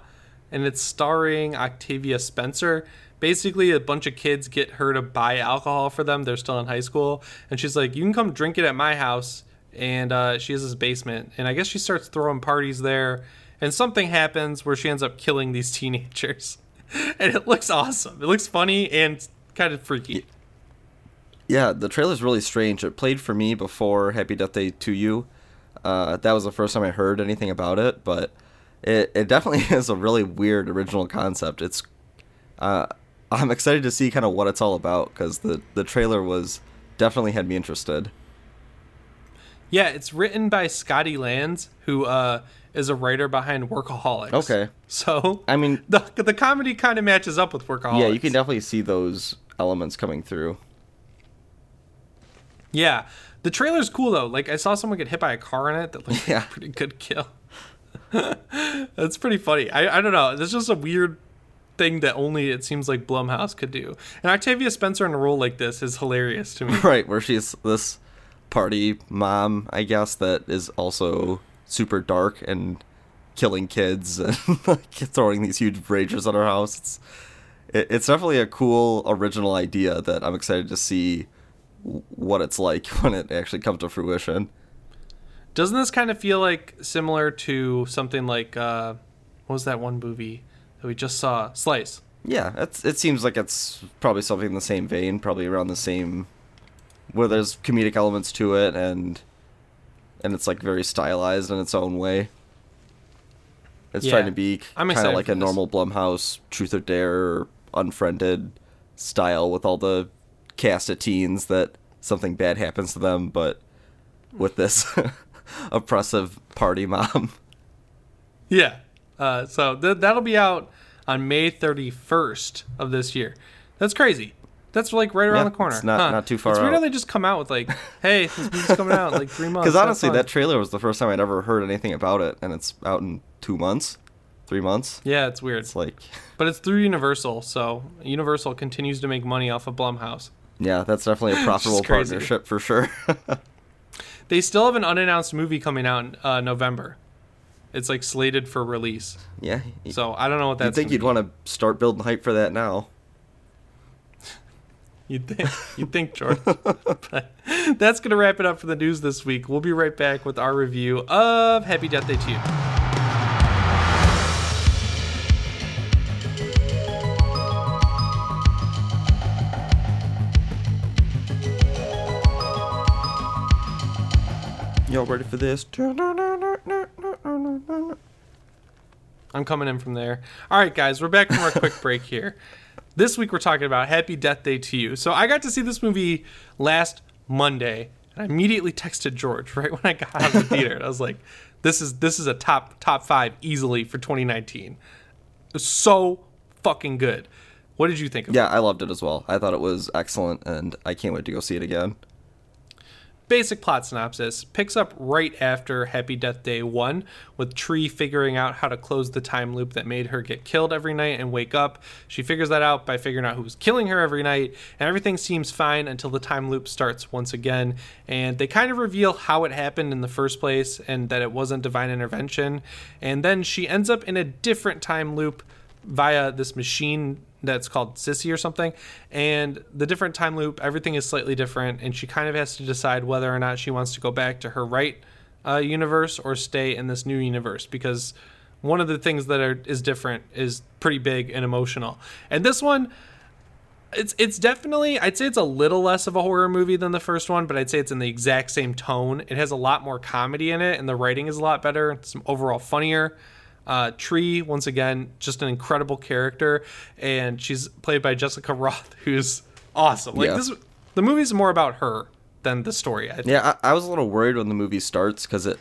and it's starring octavia spencer. Basically a bunch of kids get her to buy alcohol for them. They're still in high school. And she's like you can come drink it at my house. And uh, she has this basement. And i guess she starts throwing parties there and something happens where she ends up killing these (laughs) teenagers and it looks awesome it looks funny and kind of freaky Yeah, the trailer's really strange. It played for me before Happy Death Day to You. Uh, that was the first time I heard anything about it, but it, it definitely (laughs) is a really weird original concept. It's uh, I'm excited to see kind of what it's all about because the the trailer was definitely had me interested. Yeah, it's written by Scotty Landes, who uh, is a writer behind Workaholics. Okay. So I mean, the the comedy kind of matches up with Workaholics. yeah, you can definitely see those elements coming through. Yeah, the trailer's cool though. Like I saw someone get hit by a car in it. That looked Yeah. like a (laughs) pretty good kill. (laughs) That's pretty funny. I I don't know. It's just a weird thing that only it seems like Blumhouse could do. And Octavia Spencer in a role like this is hilarious to me. (laughs) Right, where she's this party mom, I guess, that is also super dark and killing kids and (laughs) like throwing these huge rages at her house. It's it, it's definitely a cool original idea that I'm excited to see what it's like (laughs) when it actually comes to fruition. Doesn't this kind of feel like similar to something like uh, what was that one movie that we just saw? Slice. Yeah, it's it seems like it's probably something in the same vein, probably around the same where there's comedic elements to it and and it's like very stylized in its own way. It's Yeah. trying to be kind of like a this. normal Blumhouse Truth or Dare or Unfriended style with all the cast of teens that something bad happens to them, but with this (laughs) oppressive party mom. Yeah. Uh, so th- that'll be out on May 31st of this year. That's crazy. That's like right around Yeah, the corner. it's not- not too far It's weird how out. they just come out with like, "Hey, this movie's coming out in like three (laughs) months." Because honestly, that trailer was the first time I'd ever heard anything about it, and it's out in two months, three months. yeah, it's weird, It's like, but it's through Universal, so Universal continues to make money off of Blumhouse. yeah, that's definitely a (laughs) profitable partnership for sure. (laughs) They still have an unannounced movie coming out in uh, November. It's like slated for release, yeah, so I don't know what you'd think you'd want to start building hype for that now. You'd think, you'd think, Jordan. (laughs) but that's going to wrap it up for the news this week. We'll be right back with our review of Happy Death Day to You. Y'all ready for this? I'm coming in from there. All right, guys, we're back from our quick break here. (laughs) This week we're talking about Happy Death Day to You. So I got to see this movie last Monday, and I immediately texted George (laughs) right when I got out of the theater. And I was like, "This is this is a top top five easily for 2019. It was so fucking good." What did you think of it? Yeah, I loved it as well. I thought it was excellent, and I can't wait to go see it again. Basic plot synopsis picks up right after Happy Death Day 1 with Tree figuring out how to close the time loop that made her get killed every night and wake up. She figures that out by figuring out who's killing her every night, and everything seems fine until the time loop starts once again. And they kind of reveal how it happened in the first place and that it wasn't divine intervention. And then she ends up in a different time loop via this machine that's called Sissy or something. And the different time loop, everything is slightly different, and she kind of has to decide whether or not she wants to go back to her right uh, universe or stay in this new universe because one of the things that are is different is pretty big and emotional. And this one it's it's definitely I'd say it's a little less of a horror movie than the first one, but I'd say it's in the exact same tone. It has a lot more comedy in it, and the writing is a lot better. It's overall funnier. Uh, Tree, once again, just an incredible character, and she's played by Jessica (laughs) Rothe, who's awesome. Like Yeah. this, the movie's more about her than the story. I think. Yeah, I, I was a little worried when the movie starts because it,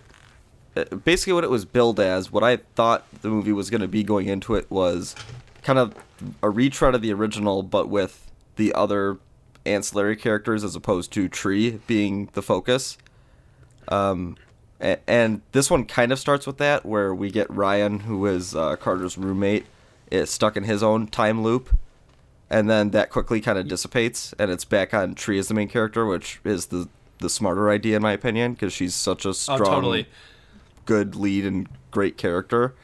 it basically what it was billed as. What I thought the movie was going to be going into it was kind of a retread of the original, but with the other ancillary characters as opposed to Tree being the focus. Um, and this one kind of starts with that, where we get Ryan, who is uh, Carter's roommate, is stuck in his own time loop, and then that quickly kind of dissipates, and it's back on Tree as the main character, which is the the smarter idea in my opinion, because she's such a Oh, strong, totally. good lead and great character.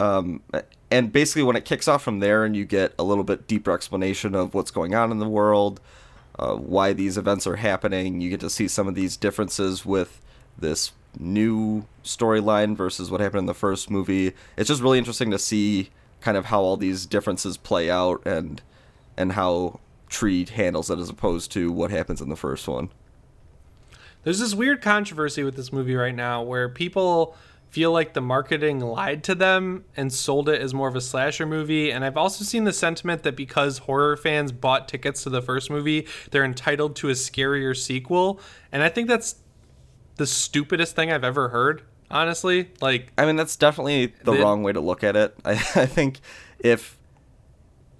Um, and basically, when it kicks off from there, and you get a little bit deeper explanation of what's going on in the world, uh, why these events are happening, you get to see some of these differences with this new storyline versus what happened in the first movie. It's just really interesting to see kind of how all these differences play out and and how Tree handles it as opposed to what happens in the first one. There's this weird controversy with this movie right now where people feel like the marketing lied to them and sold it as more of a slasher movie. And I've also seen the sentiment that because horror fans bought tickets to the first movie, they're entitled to a scarier sequel. And I think that's the stupidest thing I've ever heard. Honestly, like I mean, that's definitely the The- wrong way to look at it. (laughs) I, I think if,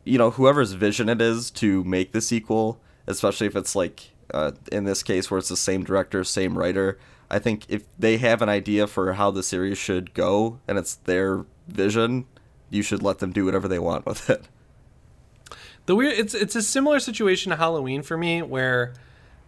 you know, whoever's vision it is to make the sequel, especially if it's like, uh, in this case where it's the same director, same writer, I think if they have an idea for how the series should go and it's their vision, you should let them do whatever they want with it. The weird it's it's a similar situation to Halloween for me where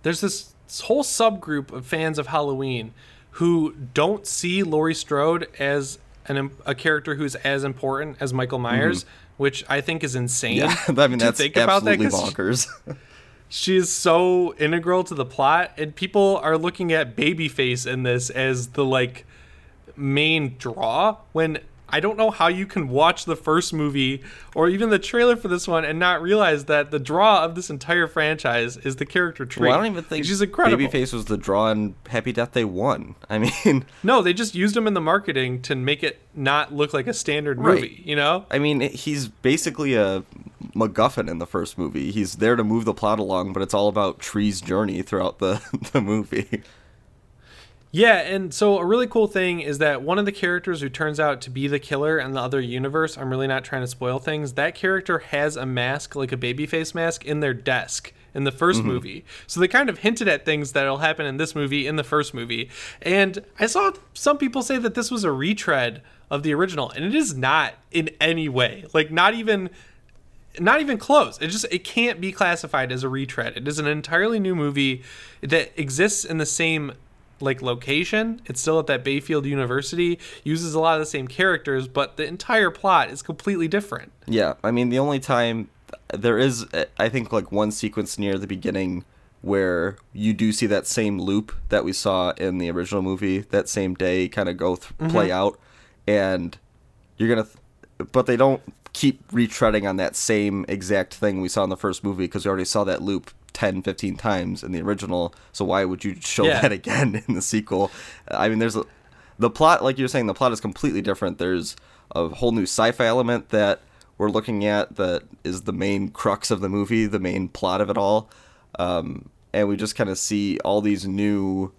there's this, this whole subgroup of fans of Halloween who don't see Laurie Strode as an a character who's as important as Michael Myers, which I think is insane. Mm-hmm. Yeah, (laughs) I mean that's think about that absolutely bonkers. (laughs) she is so integral to the plot and people are looking at babyface in this as the like main draw when i don't know how you can watch the first movie or even the trailer for this one and not realize that the draw of this entire franchise is the character trait well, I don't even think she's incredible Babyface was the draw in Happy Death Day One. I mean, (laughs) no they just used him in the marketing to make it not look like a standard Right. movie you know I mean, he's basically a MacGuffin in the first movie. He's there to move the plot along, but it's all about Tree's journey throughout the (laughs) the movie. Yeah, and so a really cool thing is that one of the characters who turns out to be the killer in the other universe, I'm really not trying to spoil things, that character has a mask, like a babyface mask, in their desk in the 1st mm-hmm. movie. So they kind of hinted at things that'll happen in this movie in the first movie. And I saw some people say that this was a retread of the original, and it is not in any way. Like not even not even close. It just it can't be classified as a retread. It is an entirely new movie that exists in the same like location. It's still at that Bayfield University, uses a lot of the same characters, but the entire plot is completely different. Yeah, I mean, the only time there is, I think, like one sequence near the beginning where you do see that same loop that we saw in the original movie that same day kind of go th- mm-hmm. play out, and you're gonna, th- but they don't keep retreading on that same exact thing we saw in the first movie because we already saw that loop 10 15 times in the original so why would you show Yeah. that again in the sequel? I mean there's a the plot like you're saying the plot is completely different. There's a whole new sci-fi element that we're looking at that is the main crux of the movie the main plot of it all. Um, and we just kind of see all these new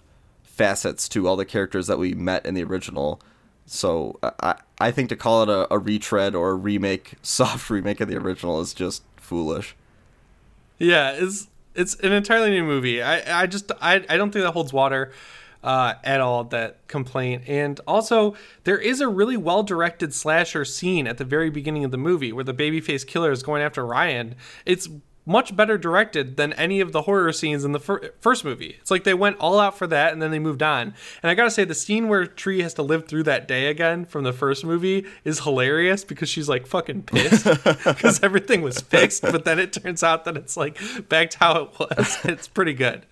facets to all the characters that we met in the original. So i, I think to call it a, a retread or a remake (laughs) soft remake of the original is just foolish. Yeah, it's it's an entirely new movie. I I just I I don't think that holds water uh, at all. That complaint, and also there is a really well directed slasher scene at the very beginning of the movie where the babyface killer is going after Ryan. It's much better directed than any of the horror scenes in the fir- first movie. It's like they went all out for that and then they moved on. And I gotta say, the scene where Tree has to live through that day again from the first movie is hilarious because she's like fucking pissed (laughs) because everything was fixed, but then it turns out that it's like back to how it was. (laughs) It's pretty good.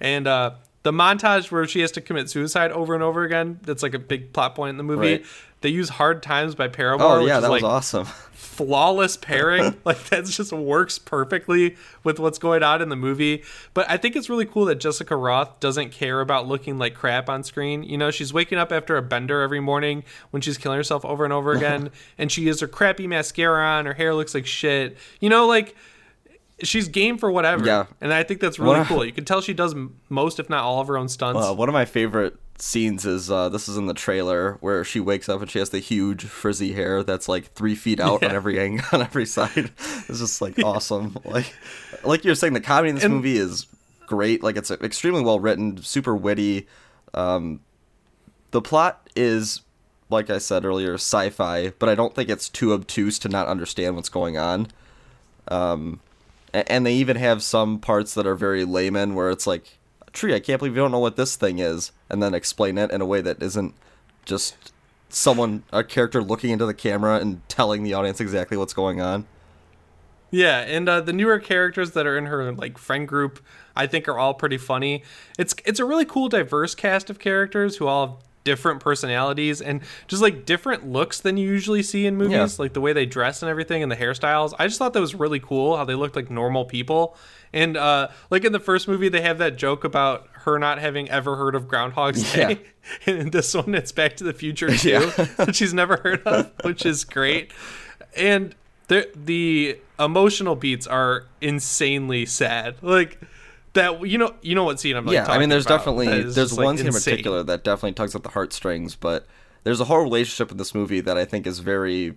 And uh, the montage where she has to commit suicide over and over again, that's like a big plot point in the movie. Right. They use Hard Times by Paramore, oh yeah is that like was awesome flawless pairing. (laughs) like that just works perfectly with what's going on in the movie. But I think it's really cool that Jessica Rothe doesn't care about looking like crap on screen. You know, she's waking up after a bender every morning when she's killing herself over and over (laughs) again, and she has her crappy mascara on. Her hair looks like shit. You know, like she's game for whatever. Yeah. and I think that's really cool. You can tell she does most, if not all, of her own stunts. Uh, one of my favorite scenes is uh, this is in the trailer where she wakes up and she has the huge frizzy hair that's like three feet out on every angle (laughs) on every side. It's just like awesome. Like like you're saying, the comedy in this And- movie is great. Like it's extremely well written, super witty. Um, the plot is like I said earlier, sci-fi, but I don't think it's too obtuse to not understand what's going on. Um, and they even have some parts that are very layman, where it's like, "Tree, I can't believe you don't know what this thing is," and then explain it in a way that isn't just someone, a character looking into the camera and telling the audience exactly what's going on. Yeah, and uh, the newer characters that are in her like friend group, I think are all pretty funny. It's it's a really cool, diverse cast of characters who all have different personalities and just like different looks than you usually see in movies, Yeah. like the way they dress and everything and the hairstyles. I just thought that was really cool how they looked like normal people. And uh, like in the first movie, they have that joke about her not having ever heard of Groundhog's Yeah. Day. (laughs) And in this one, it's Back to the Future (laughs) too, Yeah. that she's never heard of, which is great. And the the emotional beats are insanely sad. Like that you know you know what scene I'm like yeah, I mean, there's definitely there's just, like, one scene in particular that definitely tugs at the heartstrings, but there's a whole relationship in this movie that I think is very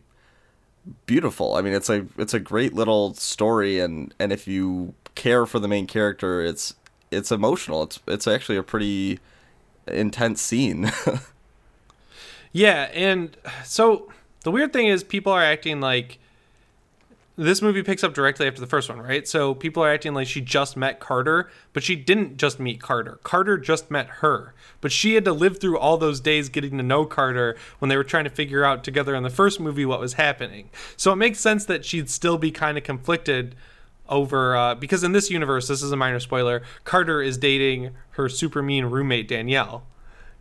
beautiful. I mean, it's a it's a great little story, and and if you care for the main character, it's it's emotional. It's it's actually a pretty intense scene. (laughs) Yeah, and so the weird thing is people are acting like this movie picks up directly after the first one, right? So people are acting like she just met Carter, but she didn't just meet Carter. Carter just met her. But she had to live through all those days getting to know Carter when they were trying to figure out together in the first movie what was happening. So it makes sense that she'd still be kind of conflicted over uh, because in this universe, this is a minor spoiler, Carter is dating her super mean roommate Danielle.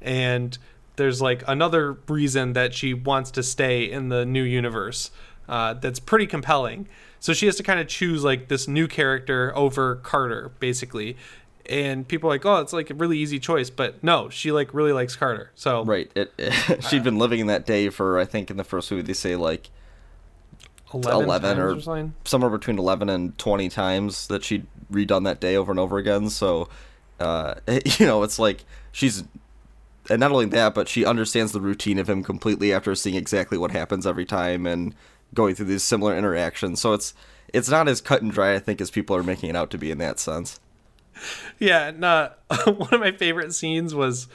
And there's like another reason that she wants to stay in the new universe uh, that's pretty compelling. So she has to kind of choose like this new character over Carter, basically. And people are like, oh, it's like a really easy choice, but no, she like really likes Carter. So right. It, (laughs) she'd been living in that day for I think in the first movie they say like 11, 11 times or somewhere between 11 and 20 times that she'd redone that day over and over again so uh, (laughs) you know it's like she's and not only that but she understands the routine of him completely after seeing exactly what happens every time and going through these similar interactions so it's it's not as cut and dry i think as people are making it out to be in that sense Yeah, and (laughs) uh, one of my favorite scenes was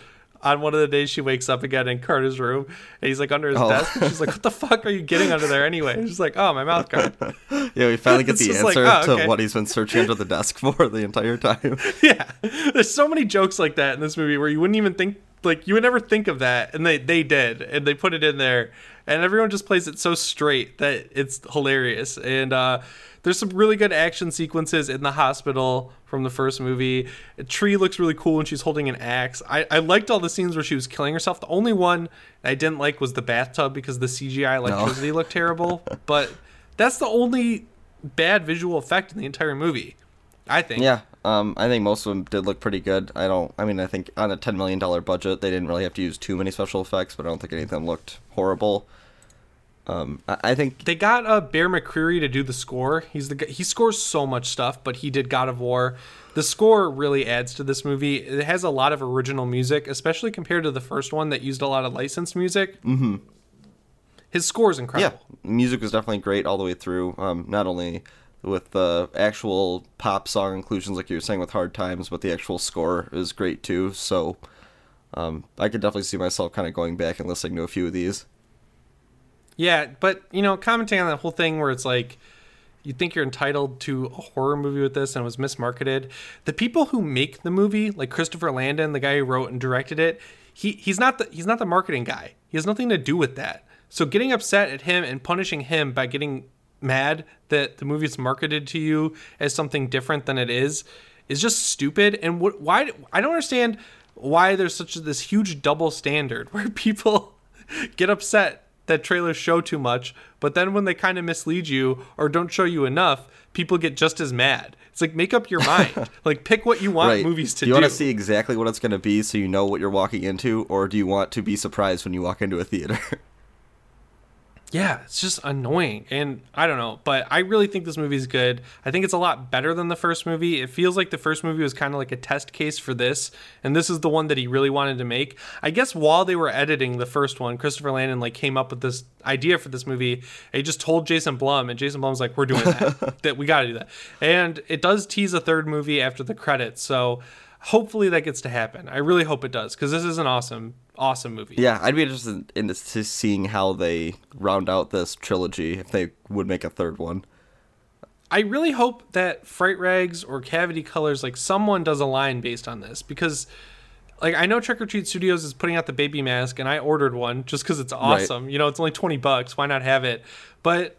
on one of the days she wakes up again in Carter's room, and he's like under his Oh. desk. And she's like, "What the fuck are you getting under there anyway?" And She's like, "Oh, my mouth guard." (laughs) yeah we finally get (laughs) the just like, answer oh, okay. to what he's been searching under the desk for the entire time yeah, there's so many jokes like that in this movie where you wouldn't even think, like, you would never think of that, and they they did, and they put it in there, and everyone just plays it so straight that it's hilarious. And uh, there's some really good action sequences in the hospital from the first movie. A Tree looks really cool when she's holding an axe. I, I liked all the scenes where she was killing herself. The only one I didn't like was the bathtub because the CGI electricity looked terrible. But that's the only bad visual effect in the entire movie. I think. Yeah, um, I think most of them did look pretty good. I don't. I mean, I think on a ten million dollar budget, they didn't really have to use too many special effects, but I don't think any of them looked horrible. Um, I, I think They got uh, Bear McCreary to do the score. He's the he scores so much stuff, but he did God of War. The score really adds to this movie. It has a lot of original music, especially compared to the first one that used a lot of licensed music. Mm-hmm. His score is incredible. yeah, music was definitely great all the way through. Um, not only with the actual pop song inclusions, like you were saying with Hard Times, but the actual score is great too. So, um, I could definitely see myself kind of going back and listening to a few of these. Yeah, but you know, commenting on that whole thing where it's like you think you're entitled to a horror movie with this and it was mismarketed. The people who make the movie, like Christopher Landon, the guy who wrote and directed it, he he's not the he's not the marketing guy. He has nothing to do with that. So getting upset at him and punishing him by getting mad that the movie's marketed to you as something different than it is is just stupid and what why I don't understand why there's such a, this huge double standard (laughs) where people (laughs) get upset that trailers show too much, but then when they kind of mislead you or don't show you enough, people get just as mad. It's like make up your (laughs) mind. like pick what you want right? movies to do you do. want to see exactly what it's going to be, so you know what you're walking into, or do you want to be surprised when you walk into a theater? Yeah, it's just annoying. And I don't know, but I really think this movie is good. I think it's a lot better than the first movie. It feels like the first movie was kind of like a test case for this, and this is the one that he really wanted to make. I guess while they were editing the first one, Christopher Landon like came up with this idea for this movie. He just told Jason Blum, and Jason Blum's like, "We're doing that. (laughs) that we got to do that." And it does tease a third movie after the credits, so hopefully that gets to happen. I really hope it does because this is an awesome, awesome movie. Yeah, I'd be interested in seeing how they round out this trilogy if they would make a third one. I really hope that Fright Rags or Cavity Colors, like someone does a line based on this because, like, I know Trick or Treat Studios is putting out the baby mask, and I ordered one just because it's awesome. You know, it's only twenty bucks. Why not have it? But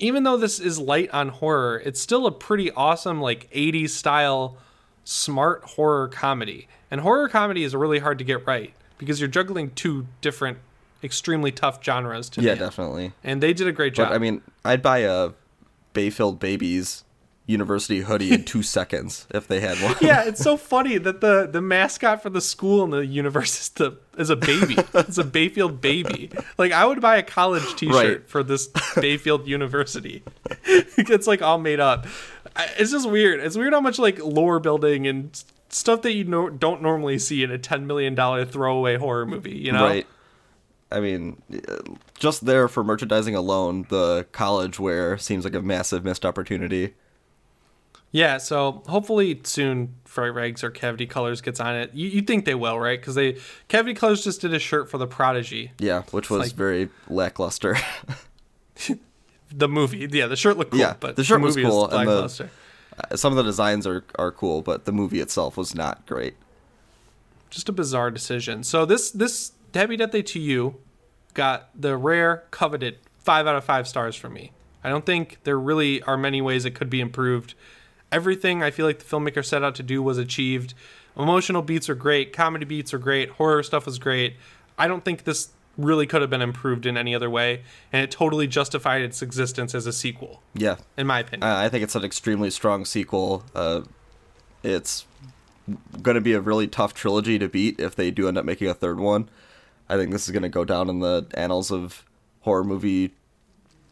even though this is light on horror, it's still a pretty awesome, like '80s style, smart horror comedy. And horror comedy is really hard to get right because you're juggling two different, extremely tough genres to Yeah, definitely. And they did a great job. But I mean, I'd buy a Bayfield Babies university hoodie in two (laughs) seconds if they had one. yeah, it's so funny that the the mascot for the school and the universe is the is a baby. it's a Bayfield baby. Like I would buy a college T-shirt Right. for this Bayfield University. (laughs) it's like all made up. It's just weird. It's weird how much like lore building and stuff that you no- don't normally see in a ten million dollar throwaway horror movie. You know, Right. I mean, just there for merchandising alone, the college wear seems like a massive missed opportunity. Yeah, so hopefully soon Fright Rags or Cavity Colors gets on it. You, you think they will, right? Because they Cavity Colors just did a shirt for the Prodigy, Yeah, which was like- very lackluster. (laughs) (laughs) the movie. Yeah, the shirt looked cool, Yeah, but the shirt was movie cool, and the- lackluster. Uh, some of the designs are, are cool, but the movie itself was not great. Just a bizarre decision. So this this Happy Death Day to You got the rare coveted five out of five stars from me. I don't think there really are many ways it could be improved. Everything I feel like the filmmaker set out to do was achieved. Emotional beats are great, comedy beats are great, horror stuff was great. I don't think this really could have been improved in any other way, and it totally justified its existence as a sequel, Yeah, in my opinion. I I think it's an extremely strong sequel. Uh, it's going to be a really tough trilogy to beat if they do end up making a third one. I think this is going to go down in the annals of horror movie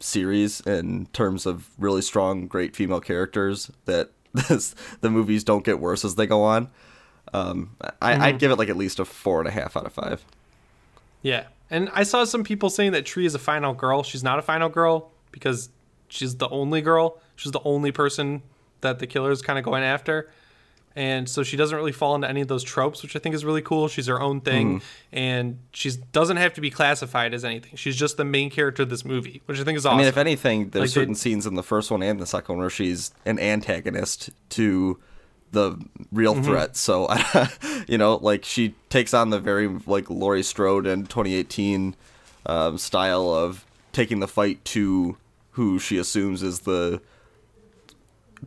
series in terms of really strong, great female characters. That (laughs) this, the movies don't get worse as they go on. Um, I, I'd give it like at least a four and a half out of five. Yeah. And I saw some people saying that Tree is a final girl. She's not a final girl because she's the only girl. She's the only person that the killer is kind of going after. And so she doesn't really fall into any of those tropes, which I think is really cool. She's her own thing mm-hmm. and she doesn't have to be classified as anything. She's just the main character of this movie, which I think is awesome. I mean, if anything, there's Like, they- certain scenes in the first one and the second one where she's an antagonist to the real Mm-hmm. threat. So, (laughs) you know, like she takes on the very like Laurie Strode in 2018 um, style of taking the fight to who she assumes is the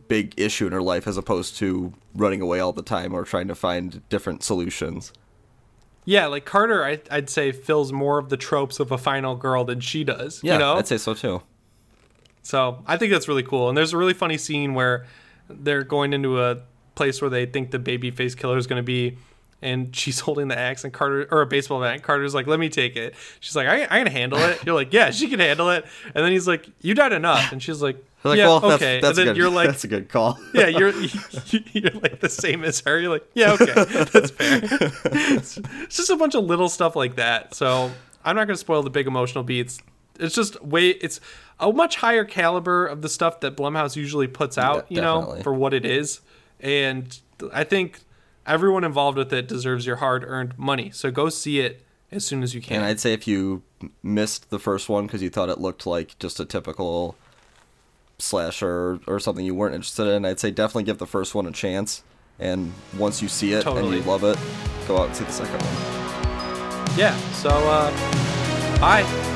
big issue in her life, as opposed to running away all the time or trying to find different solutions. yeah, like Carter, I, I'd say fills more of the tropes of a final girl than she does. Yeah, you know? I'd say so too. So I think that's really cool. And there's a really funny scene where they're going into a place where they think the baby face killer is going to be. And she's (laughs) holding the axe, and Carter, or a baseball bat. And Carter's like, "Let me take it." She's like, "I, I can handle it." You're like, "Yeah, she can handle it." And then he's like, "You died enough." And she's like, (laughs) "Yeah, well, okay." that's and then good. you're like, that's a good call. (laughs) "Yeah, you're you're like the same as her." You're like, "Yeah, okay, that's fair." it's it's just a bunch of little stuff like that. So I'm not going to spoil the big emotional beats. It's just way it's a much higher caliber of the stuff that Blumhouse usually puts out, Yeah, you know, for what it is. And I think everyone involved with it deserves your hard-earned money. So go see it as soon as you can. And I'd say if you missed the first one because you thought it looked like just a typical slasher or, something you weren't interested in, I'd say definitely give the first one a chance. And once you see it and you love it, go out and see the second one. yeah. So uh bye.